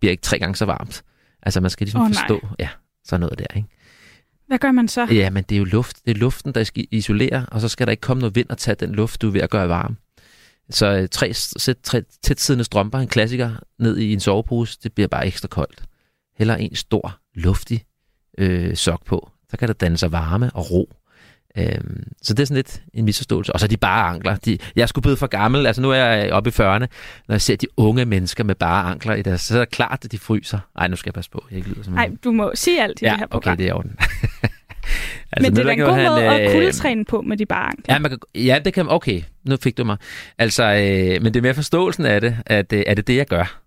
bliver ikke tre gange så varmt. Altså man skal ligesom oh, nej. forstå, ja, sådan noget der, ikke? Hvad gør man så? Ja, men det er jo luft. Det er luften, der skal isolere, og så skal der ikke komme noget vind og tage den luft, du er ved at gøre varm. Så øh, tre, sæt tre tætsiddende strømper, en klassiker, ned i en sovepose, det bliver bare ekstra koldt. Heller en stor, luftig øh, sok på. Så kan der danne sig varme og ro. Øhm, så det er sådan lidt en misforståelse. Og så de bare ankler. De, jeg er sgu blevet for gammel. Altså nu er jeg oppe i 40'erne. Når jeg ser de unge mennesker med bare ankler i deres, så er det klart, at de fryser. Ej, nu skal jeg passe på. Jeg ikke lyder som Nej, du må sige alt i ja, det her program. okay, det er orden. altså, Men det er en god måde han, at øh, kuldetræne på med de bare ankler. Ja, man kan, ja, det kan Okay, nu fik du mig. Altså, øh, men det er mere forståelsen af det, at øh, er det det, jeg gør.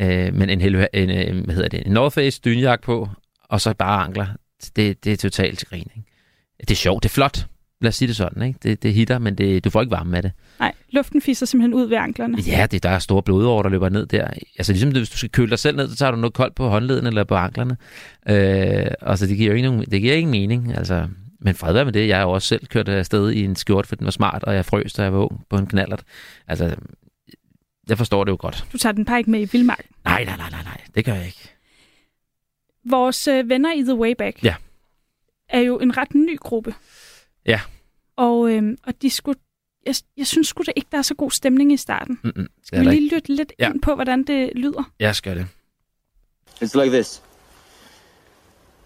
Øh, men en, hel, en, øh, hvad hedder det, en North Face dynjak på, og så bare ankler. Det, det er totalt til grin. Ikke? Det er sjovt, det er flot. Lad os sige det sådan, ikke? Det, det hitter, men det, du får ikke varme med det. Nej, luften fiser simpelthen ud ved anklerne. Ja, det, der er store blodårer, der løber ned der. Altså ligesom hvis du skal køle dig selv ned, så tager du noget koldt på håndleden eller på anklerne. Øh, altså det giver jo ikke, nogen, det giver ingen mening. Altså, men fred være med det. Jeg har jo også selv kørt afsted i en skjort, for den var smart, og jeg frøs, da jeg var ung på en knallert. Altså, jeg forstår det jo godt. Du tager den bare ikke med i Vildmark. Nej, nej, nej, nej, nej. Det gør jeg ikke. Vores øh, venner i The Wayback Ja. Er jo en ret ny gruppe. Ja. Og, øhm, og de skulle, jeg, jeg synes sgu da ikke, der er så god stemning i starten. Mm-mm. Skal vi lige lytte lidt Ja. ind på, hvordan det lyder? Jeg skal det. It's like this.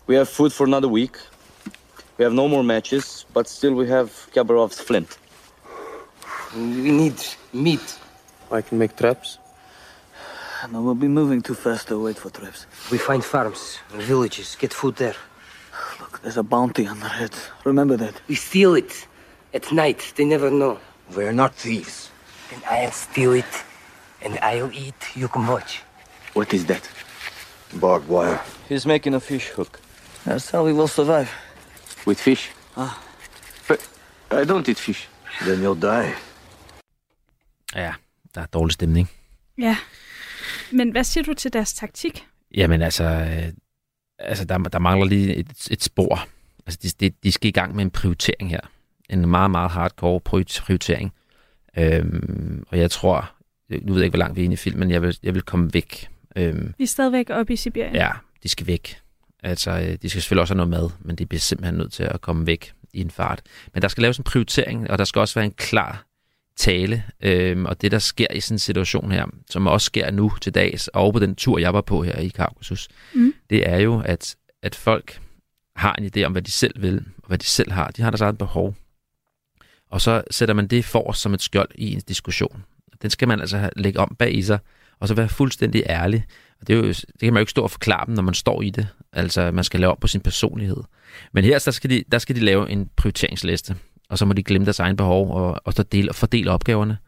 We have food for another week. We have no more matches, but still we have Kabarov's flint. We need meat. I can make traps. No, we'll be moving too fast to wait for traps. We find farms and villages, get food there. Look, there's a bounty on their heads. Remember that. We steal it. At night, they never know. We're not thieves. Then I'll steal it, and I'll eat. You can watch. What is that? Barbed wire. He's making a fish hook. That's how we will survive. With fish? Ah. But I don't eat fish. Then you'll die. Ja, der er dårlig stemning. Ja. Men hvad siger du til deres taktik? Jamen altså, øh, altså der, der mangler lige et, et spor. Altså de, de, de skal i gang med en prioritering her. En meget, meget hardcore pri- prioritering. Øhm, og jeg tror, nu ved jeg ikke, hvor langt vi er inde i filmen, jeg vil, jeg vil komme væk. Øhm, Vi er stadigvæk oppe i Sibirien. ja, de skal væk. Altså, øh, de skal selvfølgelig også have noget mad, men de bliver simpelthen nødt til at komme væk i en fart. Men der skal laves en prioritering, og der skal også være en klar tale. Øhm, og det, der sker i sådan en situation her, som også sker nu til dags, og på den tur, jeg var på her i Kaukasus, Mm. det er jo, at, at folk har en idé om, hvad de selv vil, og hvad de selv har. De har deres eget behov. Og så sætter man det for som et skjold i en diskussion. Den skal man altså have- lægge om bag i sig, og så være fuldstændig ærlig. Og det, er jo, det kan man jo ikke stå og forklare dem, når man står i det. Altså, man skal lave om på sin personlighed. Men her, der skal de, der skal de lave en prioriteringsliste, og så må de glemme deres egen behov, og, og så dele, fordele opgaverne,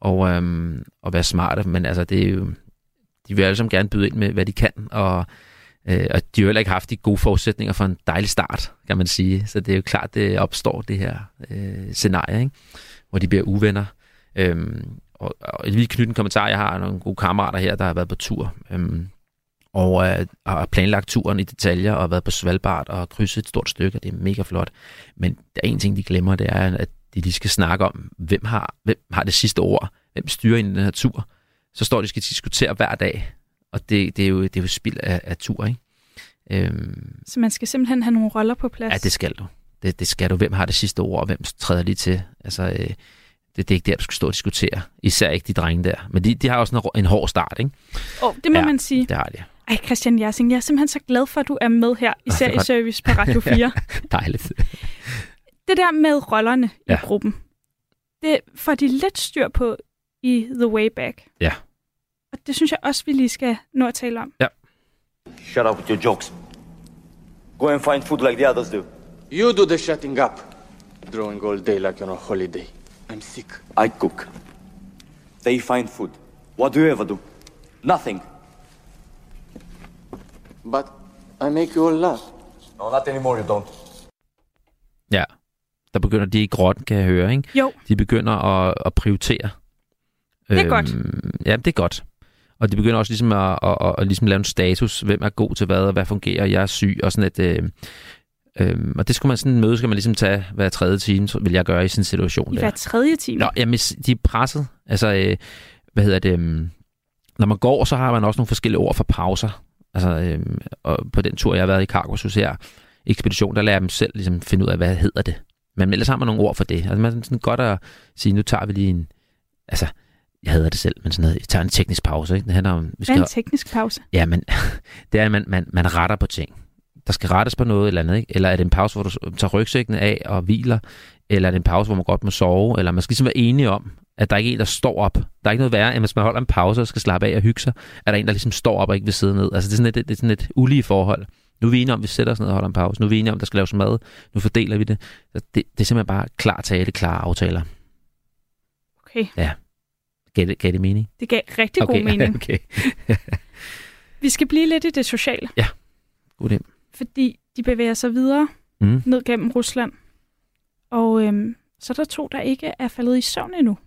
og, øhm, og være smarte. Men altså, det er jo, de vil alle sammen gerne byde ind med, hvad de kan, og, øh, og de har heller ikke haft de gode forudsætninger for en dejlig start, kan man sige. Så det er jo klart, det opstår det her øh, scenarie, ikke? hvor de bliver uvenner. Øhm, og, og lige knytte en kommentar, jeg har nogle gode kammerater her, der har været på tur, øhm, og øh, har planlagt turen i detaljer, og har været på Svalbard og krydset et stort stykke, og det er mega flot. Men der er en ting, de glemmer, det er, at de lige skal snakke om, hvem har, hvem har det sidste ord, hvem styrer ind i den her tur. Så står de skal diskutere hver dag, og det, det, er, jo, det er jo spild af, af tur, ikke? Øhm, Så man skal simpelthen have nogle roller på plads. Ja, det skal du. Det, det skal du. Hvem har det sidste ord, og hvem træder lige til? Altså, øh, det, det er ikke der, du skal stå og diskutere. Især ikke de drenge der. Men de, de har også en, en hård start, ikke? Oh, det må Ja, man sige. Det har de. Ej, Christian Jersing, jeg er simpelthen så glad for, at du er med her i det er godt. Serieservice på Radio 4. Dejligt. det der med rollerne ja. Ja. i gruppen, det får de lidt styr på i The Way Back. Ja. Og det synes jeg også, vi lige skal nå at tale om. Ja. Shut up with your jokes. Go and find food like the others do. You do the shutting up. Drawing all day like you're on a holiday. I'm sick. I cook. They find food. What do you ever do? Nothing. But I make you all laugh. No, not anymore, you don't. Ja. Der begynder de i grotten, kan jeg høre, ikke? Jo. De begynder at, at prioritere. Det er godt. Ja, det er godt. Og de begynder også ligesom at, at, at, at ligesom lave en status. Hvem er god til hvad, og hvad fungerer? Jeg er syg, og sådan et... Øh, øh, og det skulle man sådan en møde, skal man ligesom tage hver tredje time, så vil jeg gøre i en situation I der. hver tredje time. Nå, jamen, de er presset. Altså, øh, hvad hedder det? øhm, Når man går, så har man også nogle forskellige ord for pauser. Altså, øh, og på den tur, jeg har været i Kargosus her, ekspedition, der lærer jeg dem selv ligesom finde ud af, hvad hedder det. Men ellers har man nogle ord for det. Altså, man er sådan godt at sige, nu tager vi lige en... Altså, jeg hedder det selv, men sådan noget, jeg tager en teknisk pause. Ikke? Det handler om, vi Hvad skal, er en teknisk pause? Ja, men det er, at man, man, man retter på ting. Der skal rettes på noget eller andet, ikke? Eller er det en pause, hvor du tager rygsækken af og hviler? Eller er det en pause, hvor man godt må sove? Eller man skal ligesom være enige om, at der ikke er en, der står op. Der er ikke noget værre, end hvis man holder en pause og skal slappe af og hygge sig, er der en, der ligesom står op og ikke vil sidde ned. Altså det er sådan et, det er sådan et ulige forhold. Nu er vi enige om, at vi sætter os ned og holder en pause. Nu er vi enige om, at der skal laves mad. Nu fordeler vi det. Det, det er simpelthen bare klar tale, klare aftaler. Okay, Ja. Gav det, gav det mening? det gav rigtig okay. god mening. okay. Vi skal blive lidt i det sociale. Ja, god idé. Fordi de bevæger sig videre Mm. ned gennem Rusland. Og øhm, så er der to, der ikke er faldet i søvn endnu.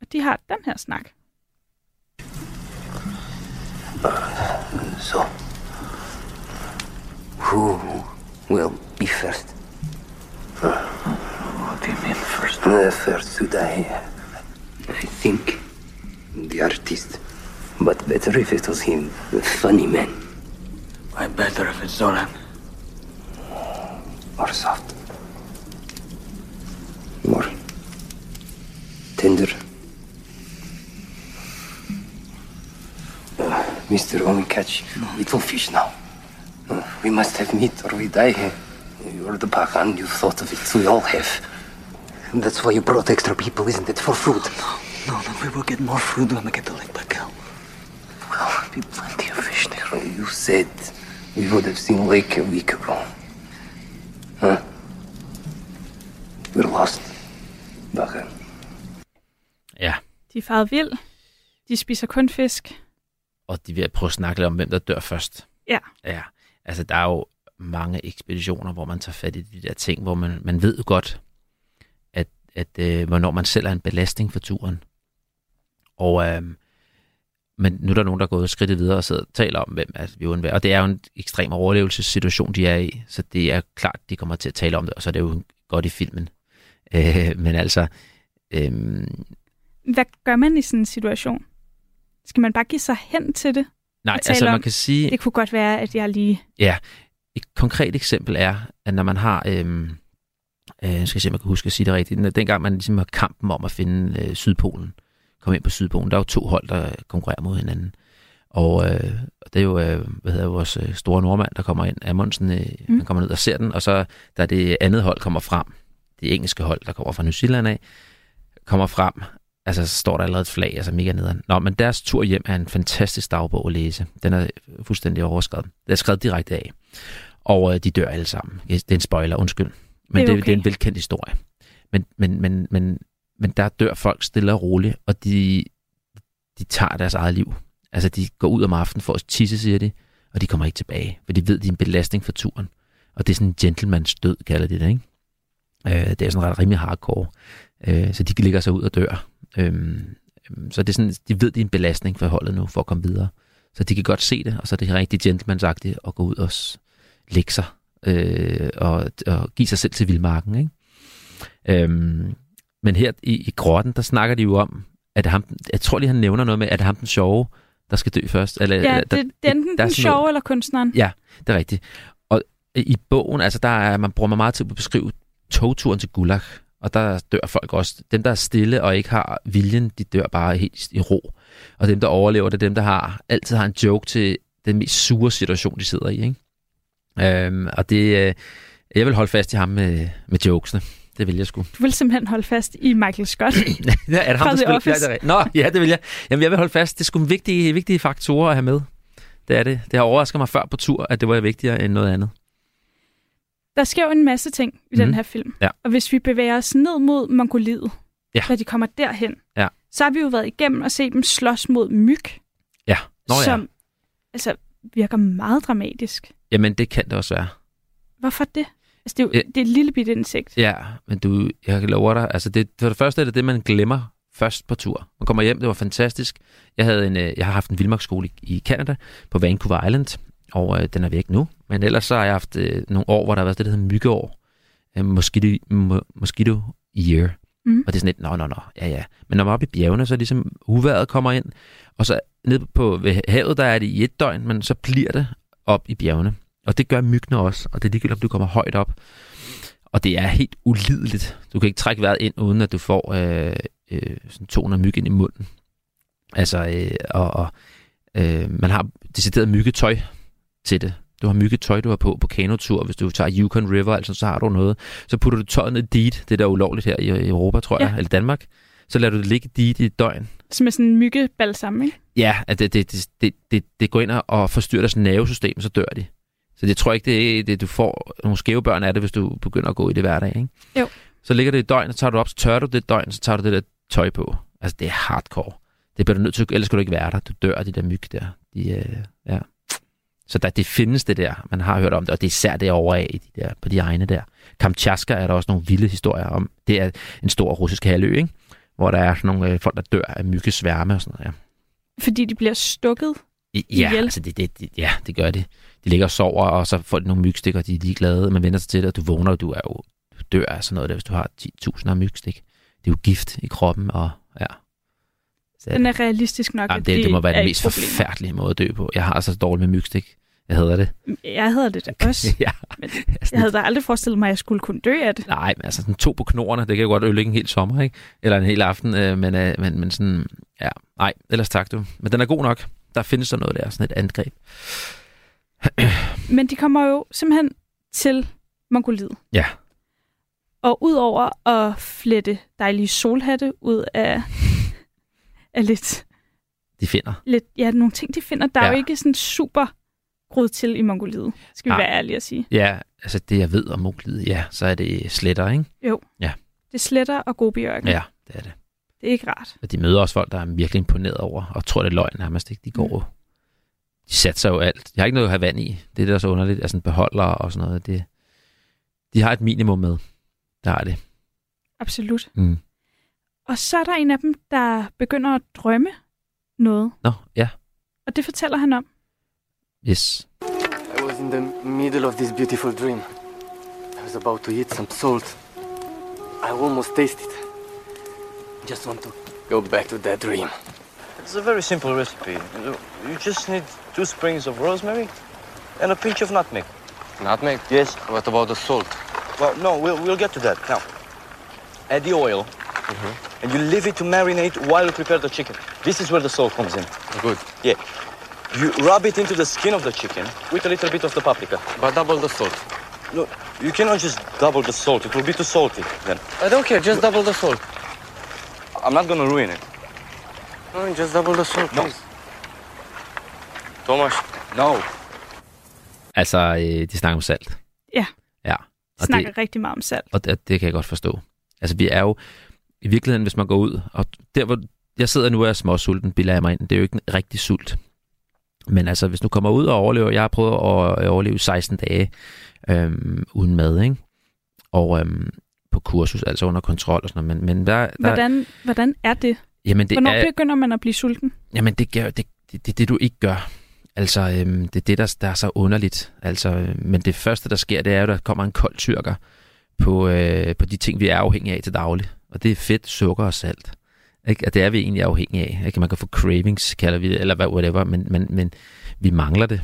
Og de har den her snak. So, who will be first? What do you mean first? The first to die. I think the artist. But better if it was him, the funny man. Why better if it's Zoran? More soft. More tender. Uh, Mister, only catch little fish now. Uh, we must have meat or we die here. You're the Pagan, you thought of it, we all have. That's why you brought extra people, isn't it? For food. No, no, no, we will get more food when we get to Lake Bakel. Well, be plenty of fish there. You said we would have seen Lake a week ago. Huh? We're lost. Pagan. Ja, De er faret vild. De spiser kun fisk. Og de vil prøve at snakke lidt om, hvem der dør først. Ja. Ja, altså der er jo mange ekspeditioner, hvor man tager fat i de der ting, hvor man, man ved jo godt, at, at øh, hvornår man selv er en belastning for turen. Og øh, men nu er der nogen, der er gået skridtet videre og sidder og taler om, hvem er vi undværer. Og det er jo en ekstrem overlevelsessituation, de er i, så det er klart, de kommer til at tale om det, og så er det jo godt i filmen. Øh, men altså, øh, Hvad gør man i sådan en situation? Skal man bare give sig hen til det? nej, altså man om, kan sige... Det kunne godt være, at jeg lige... Ja, et konkret eksempel er, at når man har, øhm, øh, jeg skal se, om jeg kan huske at sige det rigtigt, dengang man ligesom har kampen om at finde øh, Sydpolen, komme ind på Sydpolen, der er jo to hold, der konkurrerer mod hinanden. Og øh, det er jo, øh, hvad hedder vores øh, store nordmand, der kommer ind, Amundsen, øh, mm. han kommer ned og ser den, og så da det andet hold kommer frem, det engelske hold, der kommer fra New Zealand af, kommer frem, altså så står der allerede et flag, altså mega nederen. Nå, men deres tur hjem er en fantastisk dagbog at læse. Den er fuldstændig overskrevet. Den er skrevet direkte af. Og øh, de dør alle sammen. Det er en spoiler, undskyld. Men Det er er, det, det er en okay. velkendt historie. Men, men, men, men, men der dør folk stille og roligt, og de, de tager deres eget liv. Altså, de går ud om aftenen for at tisse, siger de, og de kommer ikke tilbage, for de ved, de er en belastning for turen. Og det er sådan en gentlemans død, kalder de det, ikke? Øh, det er sådan ret rimelig hardcore. Øh, så de ligger sig ud og dør. Øhm, så det er sådan, de ved, det er en belastning for holdet nu, for at komme videre. Så de kan godt se det, og så er det rigtig gentlemansagtigt at gå ud og lægge sig øh, og, og give sig selv til vildmarken. Ikke? Øhm, men her i, i grotten, der snakker de jo om, at ham, jeg tror lige, han nævner noget med, at det er ham den sjove, der skal dø først. Eller, Ja, det, der, det er enten der er den sådan noget- sjove eller kunstneren. Ja, det er rigtigt. Og i bogen, altså der er, man bruger man meget tid på at beskrive togturen til Gulag, og der dør folk også. Dem, der er stille og ikke har viljen, de dør bare helt i ro. Og dem, der overlever, det er dem, der har, altid har en joke til den mest sure situation, de sidder i. Ikke? Øhm, og det, øh, jeg vil holde fast i ham med, med jokesene. Det vil jeg sgu. Du vil simpelthen holde fast i Michael Scott. ja, er det ham, der spiller? Ja, det. Nå, ja, det vil jeg. Jamen, jeg vil holde fast. Det er sgu vigtige, vigtige faktorer at have med. Det er det. Det har overrasket mig før på tur, at det var vigtigere end noget andet. Der sker jo en masse ting i mm. den Mhm. her film. Ja. Og hvis vi bevæger os ned mod Mongoliet, Ja. når de kommer derhen, Ja. så har vi jo været igennem og set dem slås mod myg, Ja. Nå ja. som altså, virker meget dramatisk. Jamen, det kan det også være. Hvorfor det? Altså, det er jo Ja. det er et lille bitte insekt. Ja, men du, jeg kan love dig, altså det, for det første er det det, man glemmer først på tur. Man kommer hjem, det var fantastisk. Jeg, havde en, øh, jeg har haft en vildmarksskole i Canada på Vancouver Island, og øh, den er væk nu. Men ellers så har jeg haft øh, nogle år, hvor der har været det, der hedder myggeår. Øh, mosquito, mo, mosquito year. Mm. Og det er sådan lidt, nå, nå, nå, ja, ja. Men når man er oppe i bjergene, så er ligesom uværet kommer ind, og så nede på ved havet, der er det i et døgn, men så bliver det op i bjergene. Og det gør myggene også, og det er ligegyldigt, om du kommer højt op. Og det er helt ulideligt. Du kan ikke trække vejret ind, uden at du får øh, øh, sådan 200 myg ind i munden. Altså, øh, og, og øh, man har decideret myggetøj til det. Du har myggetøj, du har på på kanotur. Hvis du tager Yukon River, altså, så har du noget. Så putter du tøjet ned i dit. Det er der ulovligt her i, Europa, tror jeg, Ja. eller Danmark. Så lader du det ligge dit i et døgn. Som er sådan en myggebalsam, ikke? Ja, at det, det, det, det, det, går ind og forstyrrer deres nervesystem, så dør de. Så det tror jeg ikke, det er det, du får nogle skæve børn af det, hvis du begynder at gå i det hverdag. Ikke? Jo. Så ligger det i døgn, så tager du op, så tørrer du det et døgn, så tager du det der tøj på. Altså, det er hardcore. Det bliver du nødt til, ellers skal du ikke være der. Du dør af de der myg der. De, øh, ja. Så der, det findes det der, man har hørt om det, og det er især derovre af i de der, på de egne der. Kamchatka er der også nogle vilde historier om. Det er en stor russisk halvø, ikke? hvor der er sådan nogle øh, folk, der dør af myggesværme og sådan noget. Ja. Fordi de bliver stukket Ja, ihjel. altså det, det, det, ja, det gør det. De ligger og sover, og så får de nogle mygstikker, de er ligeglade. Man vender sig til det, og du vågner, og du er jo du dør af sådan noget der, hvis du har 10.000 af mygstik. Det er jo gift i kroppen, og ja. Så, Den er realistisk nok, jamen, at det, det må være den mest forfærdelige måde at dø på. Jeg har altså så dårligt med mygstik. Jeg hedder det. Jeg havde det da også. ja. Men jeg havde da aldrig forestillet mig, at jeg skulle kunne dø af det. Nej, men altså sådan to på knorene, det kan jo godt ødelægge en hel sommer, ikke? Eller en hel aften, øh, men, øh, men, men sådan, ja, nej, ellers tak du. Men den er god nok. Der findes der noget der, sådan et angreb. Men de kommer jo simpelthen til Mongoliet. Ja. Og udover at flette dejlige solhatte ud af, af lidt, De finder. lidt, ja, nogle ting, de finder, der ja. er jo ikke sådan super groet til i Mongoliet, skal vi Nej. være ærlige at sige. Ja, altså det jeg ved om Mongoliet, ja, så er det sletter, ikke? Jo. Ja. Det sletter og Gobi-ørken. Ja, det er det. Det er ikke rart. Og de møder også folk, der er virkelig imponeret over, og tror, det er løgn nærmest, ikke? De går jo, de satser jo alt. De har ikke noget at have vand i. Det er det, der er så underligt. Altså beholder og sådan noget. Det, de har et minimum med. Der er det. Absolut. Mm. Og så er der en af dem, der begynder at drømme noget. Nå, ja. Og det fortæller han om. Yes. I was in the middle of this beautiful dream. I was about to eat some salt. I almost tasted it. Just want to go back to that dream. It's a very simple recipe. You you just need two sprigs of rosemary and a pinch of nutmeg. Nutmeg? Yes. What about the salt? Well, no, we'll, we'll get to that. Now, add the oil, mm-hmm. and you leave it to marinate while you prepare the chicken. This is where the salt comes in. Good. Yeah. You rub it into the skin of the chicken with a little bit of the paprika. But double the salt. No, you cannot just double the salt. It will be too salty then. I don't care, just double the salt. I'm not gonna ruin it. No, just double the salt, No. please. Thomas. No. Altså, øh, de snakker om salt. Ja. Ja. De snakker rigtig meget om salt. Og det, det kan jeg godt forstå. Altså, vi er jo i virkeligheden, hvis man går ud, og der hvor jeg sidder nu og er småsulten, bilder jeg mig ind. Det er jo ikke en rigtig sult. Men altså, hvis du kommer ud og overlever, jeg har prøvet at overleve 16 dage øhm, uden mad, ikke? Og øhm, på kursus, altså under kontrol og sådan noget. Men, men der, der, Hvordan, hvordan er det? Jamen, det Hvornår er, begynder man at blive sulten? Jamen, det gør det, det, det, det du ikke gør. Altså, øhm, det er det, der, der er så underligt. Altså, øh, men det første, der sker, det er jo, at der kommer en kold tyrker på, øh, på de ting, vi er afhængige af til daglig. Og det er fedt, sukker og salt. Ikke? Og det er vi egentlig afhængige af. Ikke? Man kan få cravings, kalder vi det, eller hvad- whatever, men, men, men vi mangler det.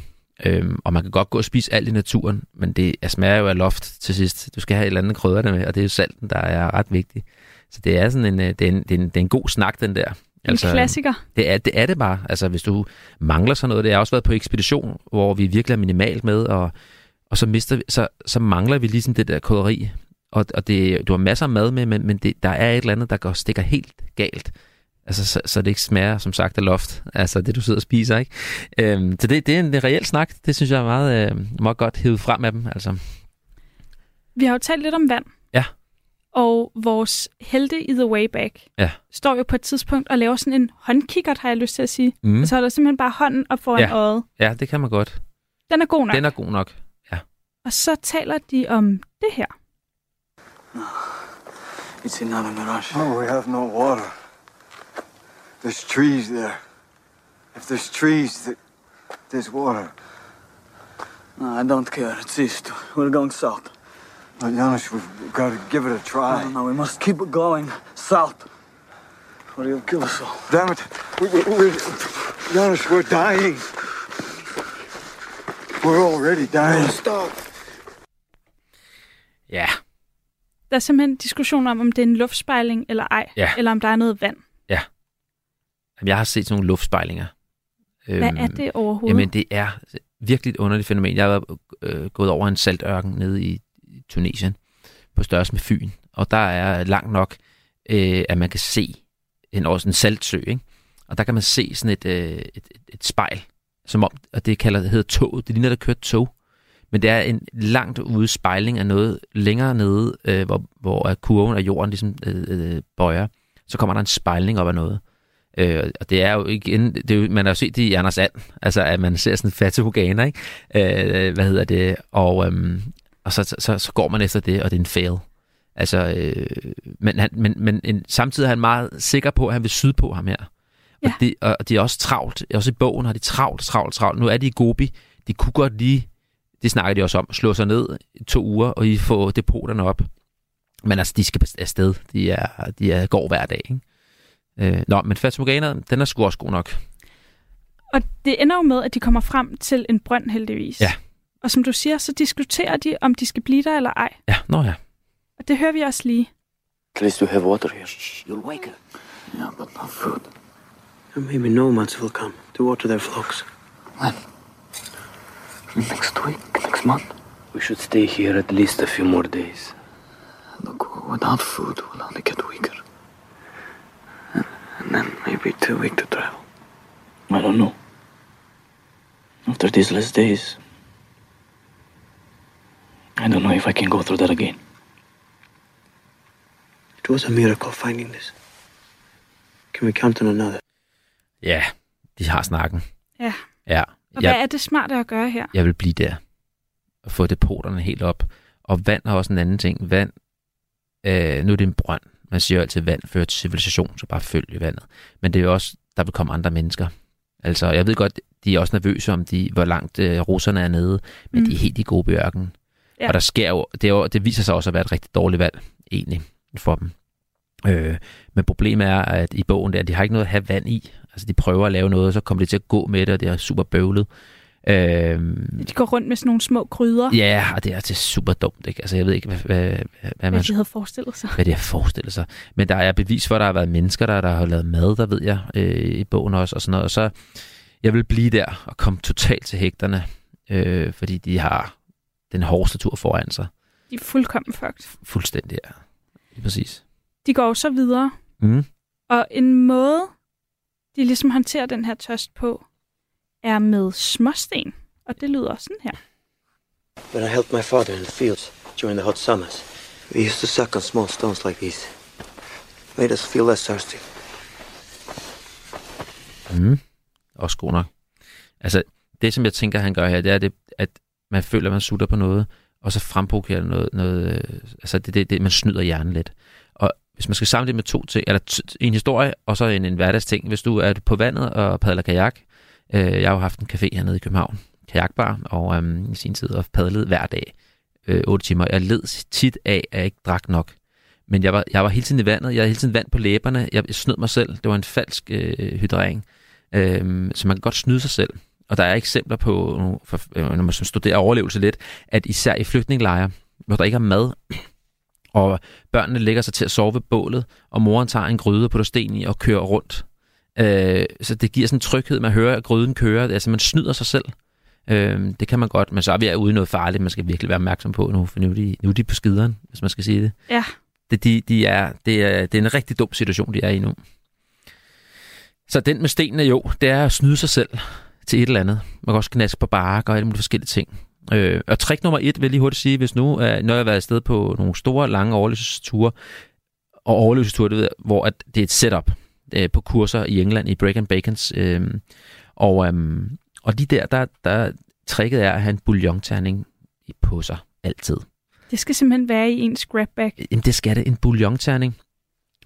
Øhm, og man kan godt gå og spise alt i naturen, men det er- smager jo af loft til sidst. Du skal have et eller andet krydder der med, og det er jo salten, der er ret vigtig. Så det er sådan en, øh, det er en, det er en, det er en god snak, den der. Altså, en klassiker. Det er, det er det bare. Altså, hvis du mangler sådan noget. Det har også været på ekspedition, hvor vi virkelig er minimalt med, og, og så, mister vi, så, så mangler vi ligesom det der krydderi. Og, og det, du har masser af mad med, men, men det, der er et eller andet, der går stikker helt galt. Altså, så, så det ikke smager, som sagt, af loft. Altså, det du sidder og spiser, ikke? Øhm, så det, det er en, reel snak. Det synes jeg er meget, øh, meget godt hævet frem af dem. Altså, Vi har jo talt lidt om vand. Ja. Og vores helte i The Way Back ja. står jo på et tidspunkt og laver sådan en håndkikkert, har jeg lyst til at sige. Mm. Og så er der simpelthen bare hånden op foran Ja. øjet. Ja, det kan man godt. Den er god nok. Den er god nok. Ja. Og så taler de om det her. It's another mirage. Oh, we have no water. There's trees there. If there's trees, th- there's water. No, I don't care. It's east. We're going south. But Janusz, we've got to give it a try. No, no, we must keep going south. Or you'll kill us all. Damn it. We, we, we're, Janusz, we're dying. We're already dying. Stop. Ja. Der er simpelthen diskussion om, om det er en luftspejling eller ej. Ja. Eller om der er noget vand. Ja. Jamen, jeg har set sådan nogle luftspejlinger. Hvad er det overhovedet? Jamen, det er virkelig et underligt fænomen. Jeg har været, øh, gået over en saltørken nede i, Tunesien, på størrelse med Fyn, og der er langt nok, øh, at man kan se en, også en saltsø, ikke? og der kan man se sådan et, øh, et, et, et spejl, som om, og det kalder, det hedder toget. Det ligner, der kører tog. Men det er en langt ude spejling af noget længere nede, øh, hvor, hvor kurven af jorden ligesom øh, øh, bøjer. Så kommer der en spejling op af noget. Øh, og det er jo igen, det er jo, man har jo set det i Anders And, altså at man ser sådan en fatamorgana, ikke? Øh, hvad hedder det? Og, øhm, og så, så, så går man efter det, og det er en fail. Altså, øh, men, han, men, men en, samtidig er han meget sikker på, at han vil syde på ham her. Ja. Og, det, og de er også travlt. Også i bogen har de travlt, travlt, travlt. Nu er de i Gobi. De kunne godt lige, det snakker de også om, slå sig ned i to uger, og I får depoterne op. Men altså, de skal afsted. De, er, de er, går hver dag, ikke? Øh, nå, men Fata Morgana, den er sgu også god nok. Og det ender jo med, at de kommer frem til en brønd heldigvis. Ja. Og som du siger, så diskuterer de, om de skal blive der eller ej. Ja, nå ja. Og det hører vi også lige. At least we have water here. You'll wake up. Yeah, but no food. And maybe nomads will come to water their flocks. When? Next week? Next month? We should stay here at least a few more days. Look, without food, we'll only get weaker. And then maybe too weak to travel. I don't know. After these last days, I don't know if I can go through that again. It was a miracle finding this. Can we count on another? Ja, de har snakken. Ja. Ja. Og hvad er det smarte at gøre her? Jeg vil blive der. Og få depoterne helt op. Og vand har også en anden ting. Vand, øh, nu er det en brønd. Man siger jo altid, at vand fører til civilisation, så bare følg vandet. Men det er jo også, der vil komme andre mennesker. Altså, jeg ved godt, de er også nervøse om, de, hvor langt øh, russerne er nede, men mm. de er helt i gode bjørken. Ja. Og der sker jo det, er jo, det viser sig også at være et rigtig dårligt valg, egentlig, for dem. Øh, men problemet er, at i bogen der, de har ikke noget at have vand i. Altså, de prøver at lave noget, og så kommer de til at gå med det, og det er super bøvlet. Øh, De går rundt med sådan nogle små gryder. Ja, og det er, det er super dumt. Ikke? Altså, jeg ved ikke, hvad, hvad, hvad, hvad, man, de havde forestillet sig. hvad de har forestillet sig. Men der er bevis for, at der har været mennesker, der, der har lavet mad, der ved jeg, øh, i bogen også, og sådan noget. Og så, jeg vil blive der og komme totalt til hægterne, øh, fordi de har den hårdeste tur foran sig. De er fuldkommen fucked. Fuldstændig, ja. Lige præcis. De går så videre. Mm. Og en måde, de ligesom håndterer den her tørst på, er med småsten. Og det lyder sådan her. When I helped my father in the fields during the hot summers, we used to suck on small stones like these. Made us feel less thirsty. Mm. Også god nok. Altså, det som jeg tænker, han gør her, det er, det, at man føler, at man sutter på noget, og så fremprovokerer det noget, noget øh, altså det, det, det, man snyder hjernen lidt. Hvis man skal samle det med to ting, eller t- en historie, og så en, en hverdagsting, hvis du er på vandet og padler kajak, øh, jeg har jo haft en café hernede i København, kajakbar, og øhm, i sin tid og padlede hver dag, øh, 8 timer. Jeg led tit af, at jeg ikke drak nok. Men jeg var, jeg var hele tiden i vandet, jeg havde hele tiden vand på læberne, jeg snød mig selv, det var en falsk øh, hydrering. Øh, så man kan godt snyde sig selv. Og der er eksempler på, for, øh, når man studerer overlevelse lidt, at især i flygtningelejre, hvor der ikke er mad, og børnene lægger sig til at sove ved bålet, og moren tager en gryde på sten i og kører rundt. Øh, så det giver sådan en tryghed, man hører, at gryden kører. Altså man snyder sig selv. Øh, det kan man godt, men så er vi ude i noget farligt, man skal virkelig være opmærksom på nu, for nu er de, nu er de på skideren, hvis man skal sige det. Ja. Det, de, de er, det, er, det er en rigtig dum situation, de er i nu. Så den med stenene jo, det er at snyde sig selv til et eller andet. Man kan også knaske på bark og alle mulige forskellige ting. Øh, og trick nummer et vil jeg lige hurtigt sige, hvis nu, øh, når jeg har været afsted på nogle store, lange overlevelsesture, og overlevelsesture, det ved jeg, hvor at det er et setup øh, på kurser i England, i Break and Bacons. Øh, og, øh, og de der, der, der tricket er at have en bouillonterning på sig altid. Det skal simpelthen være i en scrapbag. Jamen, det skal det. En bouillonterning.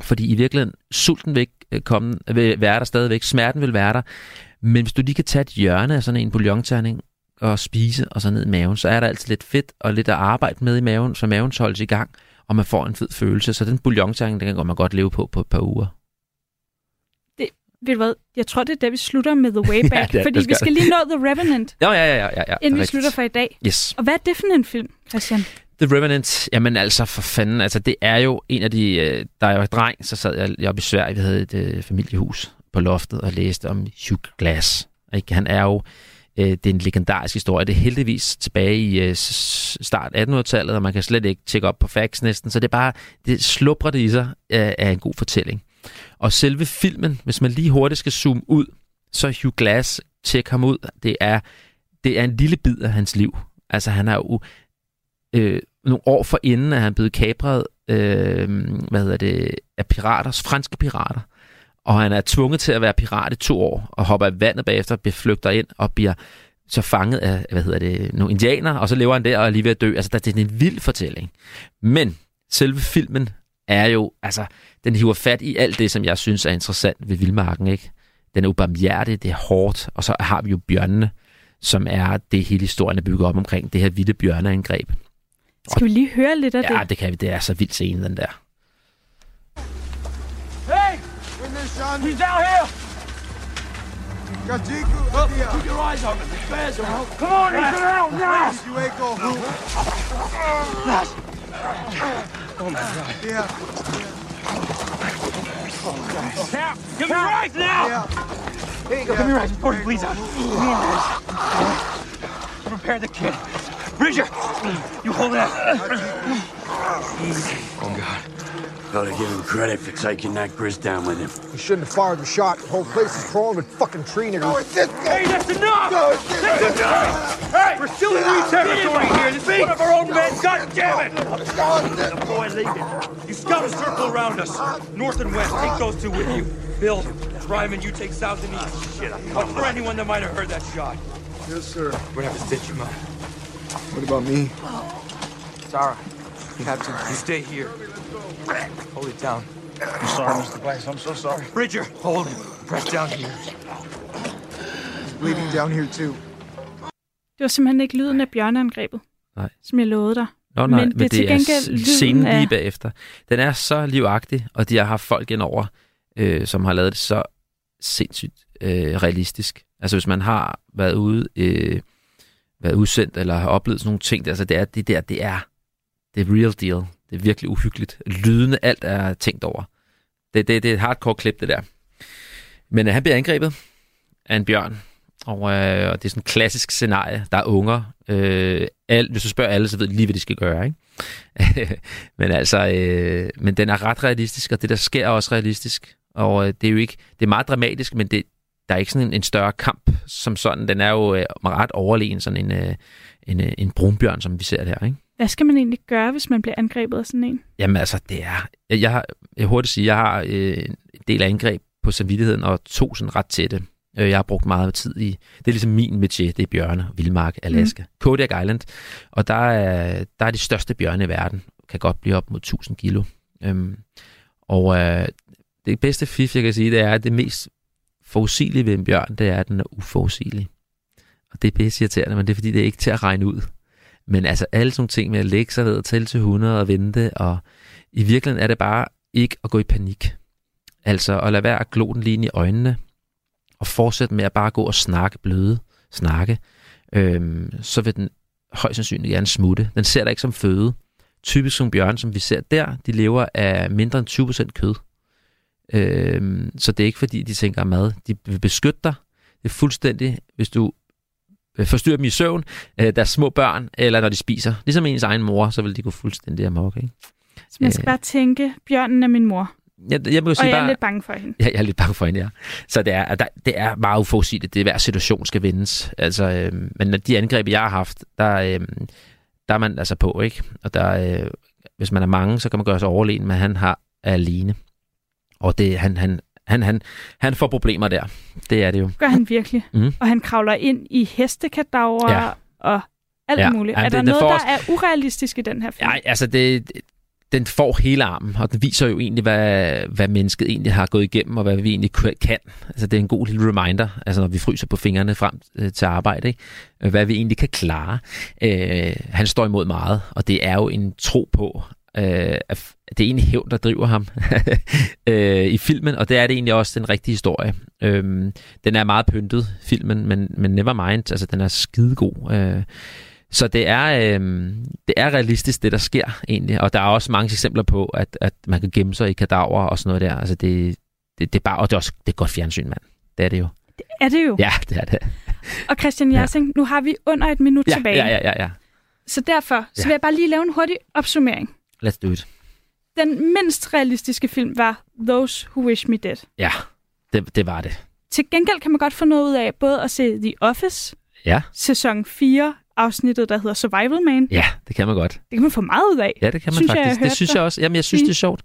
Fordi i virkeligheden, sulten vil ikke komme, vil være der stadigvæk, smerten vil være der, men hvis du lige kan tage et hjørne af sådan en bouillonterning og spise og så ned i maven, så er der altid lidt fedt og lidt at arbejde med i maven, så maven holdes i gang, og man får en fed følelse. Så den bouillonterning, den kan man godt leve på på et par uger. Det, ved du hvad? Jeg tror, det er der, vi slutter med The Way Back, Ja, det- fordi det skal vi skal lige nå The Revenant, Ja, ja, ja, ja. ja, ja inden vi rigtigt. slutter for i dag. Yes. Og hvad er det for en film, Christian? The Revenant, jamen altså for fanden, altså det er jo en af de, øh, der er jo et dreng, så sad jeg, jeg oppe i Sverige, vi havde et øh, familiehus på loftet og læste om Hugh Glass. Ikke? Han er jo, øh, Øh, det er en legendarisk historie, det er heldigvis tilbage i øh, start 1800-tallet, og man kan slet ikke tjekke op på facts næsten, så det er bare, det slubrer det i sig af, af en god fortælling. Og selve filmen, hvis man lige hurtigt skal zoome ud, så Hugh Glass, tjek ham ud, det er, det er en lille bid af hans liv. Altså han er jo øh, nogle år for inden, at han blev kapret øh, hvad hedder det, af pirater, franske pirater og han er tvunget til at være pirat i to år, og hopper i vandet bagefter, bliver flygter ind og bliver så fanget af, hvad hedder det, nogle indianer, og så lever han der og er lige ved at dø. Altså, det er en vild fortælling. Men selve filmen er jo, altså, den hiver fat i alt det, som jeg synes er interessant ved Vildmarken, ikke? Den er ubarmhjertig, det er hårdt, og så har vi jo bjørnene, som er det hele historien er bygget op omkring, det her vilde bjørneangreb. Skal vi lige høre lidt af Ja, det? det kan vi. Det er så vildt scene, den der. Hey! He's down here! Look, keep your eyes open. Bears around. Come on, get out now! You ain't go Oh my god. Yeah. Now, give me your eyes now! Hey, give me your eyes before you bleed out. Give me your eyes. Prepare the kid. Bridger, you hold it out. Oh, God. Gotta give him credit for taking that Grizz down with him. You shouldn't have fired the shot. The whole place is crawling with fucking tree niggers. Hey, that's enough! that's enough! Hey, we're still in new territory here. This is one of our own men. God damn it! The boy leaving. You scout a circle around us, north and west. Take those two with you. Bill, Ryman, you take south and east. Shit, I Look for anyone that might have heard that shot. Yes, sir. We're gonna have to stitch him up. What about me? Sarah, Captain, you stay here. Hold it down. I'm sorry, Mr. Banks. I'm so sorry. Bridger, hold him. Press down here. He's bleeding down here, too. Det var simpelthen ikke lyden af bjørneangrebet, Nej. som jeg lovede dig. Nå, nej, men, men det er til gengæld s- scenen lyden af... lige bagefter. Den er så livagtig, og de har haft folk indover, øh, som har lavet det så sindssygt øh, realistisk. Altså hvis man har været ude, øh, været udsendt, eller har oplevet sådan nogle ting, altså det er det der, det er det er real deal. Det er virkelig uhyggeligt. Lydene, alt er tænkt over. Det, det, det er et hardcore klip, det der. Men øh, han bliver angrebet af en bjørn, og, øh, og det er sådan et klassisk scenarie. Der er unger. Øh, alt, hvis du spørger alle, så ved de lige, hvad de skal gøre. Ikke? men altså, øh, men den er ret realistisk, og det der sker er også realistisk. Og øh, det er jo ikke, det er meget dramatisk, men det, der er ikke sådan en, en større kamp som sådan. Den er jo øh, ret overlegen, sådan en, øh, en, øh, en brunbjørn, som vi ser her. Ikke? Hvad skal man egentlig gøre, hvis man bliver angrebet af sådan en? Jamen altså, det er... Jeg, jeg, har, jeg hurtigt sige, jeg har øh, en del af angreb på samvittigheden, og to sådan ret tætte. Øh, Jeg har brugt meget tid i... Det er ligesom min métier, det er bjørne, Vildmark, Alaska. Mm. Kodiak Island. Og der er, der er de største bjørne i verden. Kan godt blive op mod 1000 kilo. Øhm, og øh, det bedste fif, jeg kan sige, det er, at det mest forudsigelige ved en bjørn, det er, at den er uforudsigelig. Og det er pisse irriterende, men det er, fordi det er ikke til at regne ud. Men altså alle sådan ting med at lægge sig ned og tælle til 100 og vente, og i virkeligheden er det bare ikke at gå i panik. Altså at lade være at glo den lige i øjnene, og fortsætte med at bare gå og snakke bløde, snakke, øhm, så vil den højst sandsynligt gerne smutte. Den ser dig ikke som føde. Typisk som bjørn, som vi ser der, de lever af mindre end 20% kød. Øhm, så det er ikke fordi, de tænker mad. De vil beskytte dig. Det er fuldstændig, hvis du forstyrrer dem i søvn, øh, deres små børn, eller når de spiser. Ligesom ens egen mor, så vil de gå fuldstændig amok. Ikke? Så man skal Øh. bare tænke, bjørnen er min mor. Jeg, jeg må Og sige jeg er bare, lidt bange for hende. Ja, jeg er lidt bange for hende, ja. Så det er, der, det er meget uforudsigeligt. Det er hver situation skal vendes. Altså, øh, men de angreb, jeg har haft, der, øh, der er man altså på, ikke? Og der, øh, hvis man er mange, så kan man gøre sig overlegen, men han har er alene. Og det, han, han, han, han, han får problemer der. Det er det jo. Gør han virkelig. Mm. Og han kravler ind i hestekadaver Ja. og alt Ja. muligt. Ja, er der det noget, der os- er urealistisk i den her film? Nej, altså det, den får hele armen, og den viser jo egentlig, hvad, hvad mennesket egentlig har gået igennem, og hvad vi egentlig kan. Altså det er en god lille reminder, altså når vi fryser på fingrene frem øh, til arbejde, ikke? Øh, hvad vi egentlig kan klare. Øh, han står imod meget, og det er jo en tro på, øh, at det er egentlig hævn, der driver ham øh, i filmen, og det er det egentlig også den rigtige historie. Øh, den er meget pyntet, filmen, men, men never mind, altså den er skidegod. Øh, så det er, øh, det er realistisk, det der sker egentlig. Og der er også mange eksempler på, at, at man kan gemme sig i kadaver og sådan noget der. Altså det, det, det er bare, og det er også det er godt fjernsyn, mand. Det er det jo. Er det jo? Ja, det er det. Og Christian Jersing, nu har vi under et minut Ja, tilbage. ja, ja, ja, ja. Så derfor så Ja. vil jeg bare lige lave en hurtig opsummering. Let's do it. Den mindst realistiske film var Those Who Wish Me Dead. Ja, det, det var det. Til gengæld kan man godt få noget ud af både at se The Office, Ja, sæson 4, afsnittet, der hedder Survival Man. ja, det kan man godt. Det kan man få meget ud af. Ja, det kan man synes faktisk. Jeg, jeg det synes jeg også. Jamen, jeg synes, det er sjovt.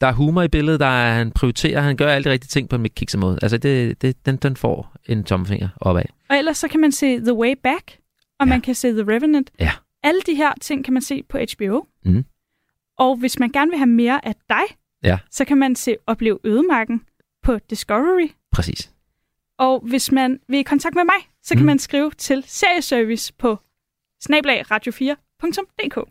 Der er humor i billedet, der er, han prioriterer, han gør alle de rigtige ting på en Mick Kikser måde. Altså, det, det, den, den får en tommelfinger opad. Og ellers så kan man se The Way Back, og ja. man kan se The Revenant. Ja. Alle de her ting kan man se på HBO. Mm. Og hvis man gerne vil have mere af dig, Ja, så kan man se Oplev Ødemarken på Discovery. præcis. Og hvis man vil i kontakt med mig, så kan Mm. man skrive til serieservice på snablagradio4.dk.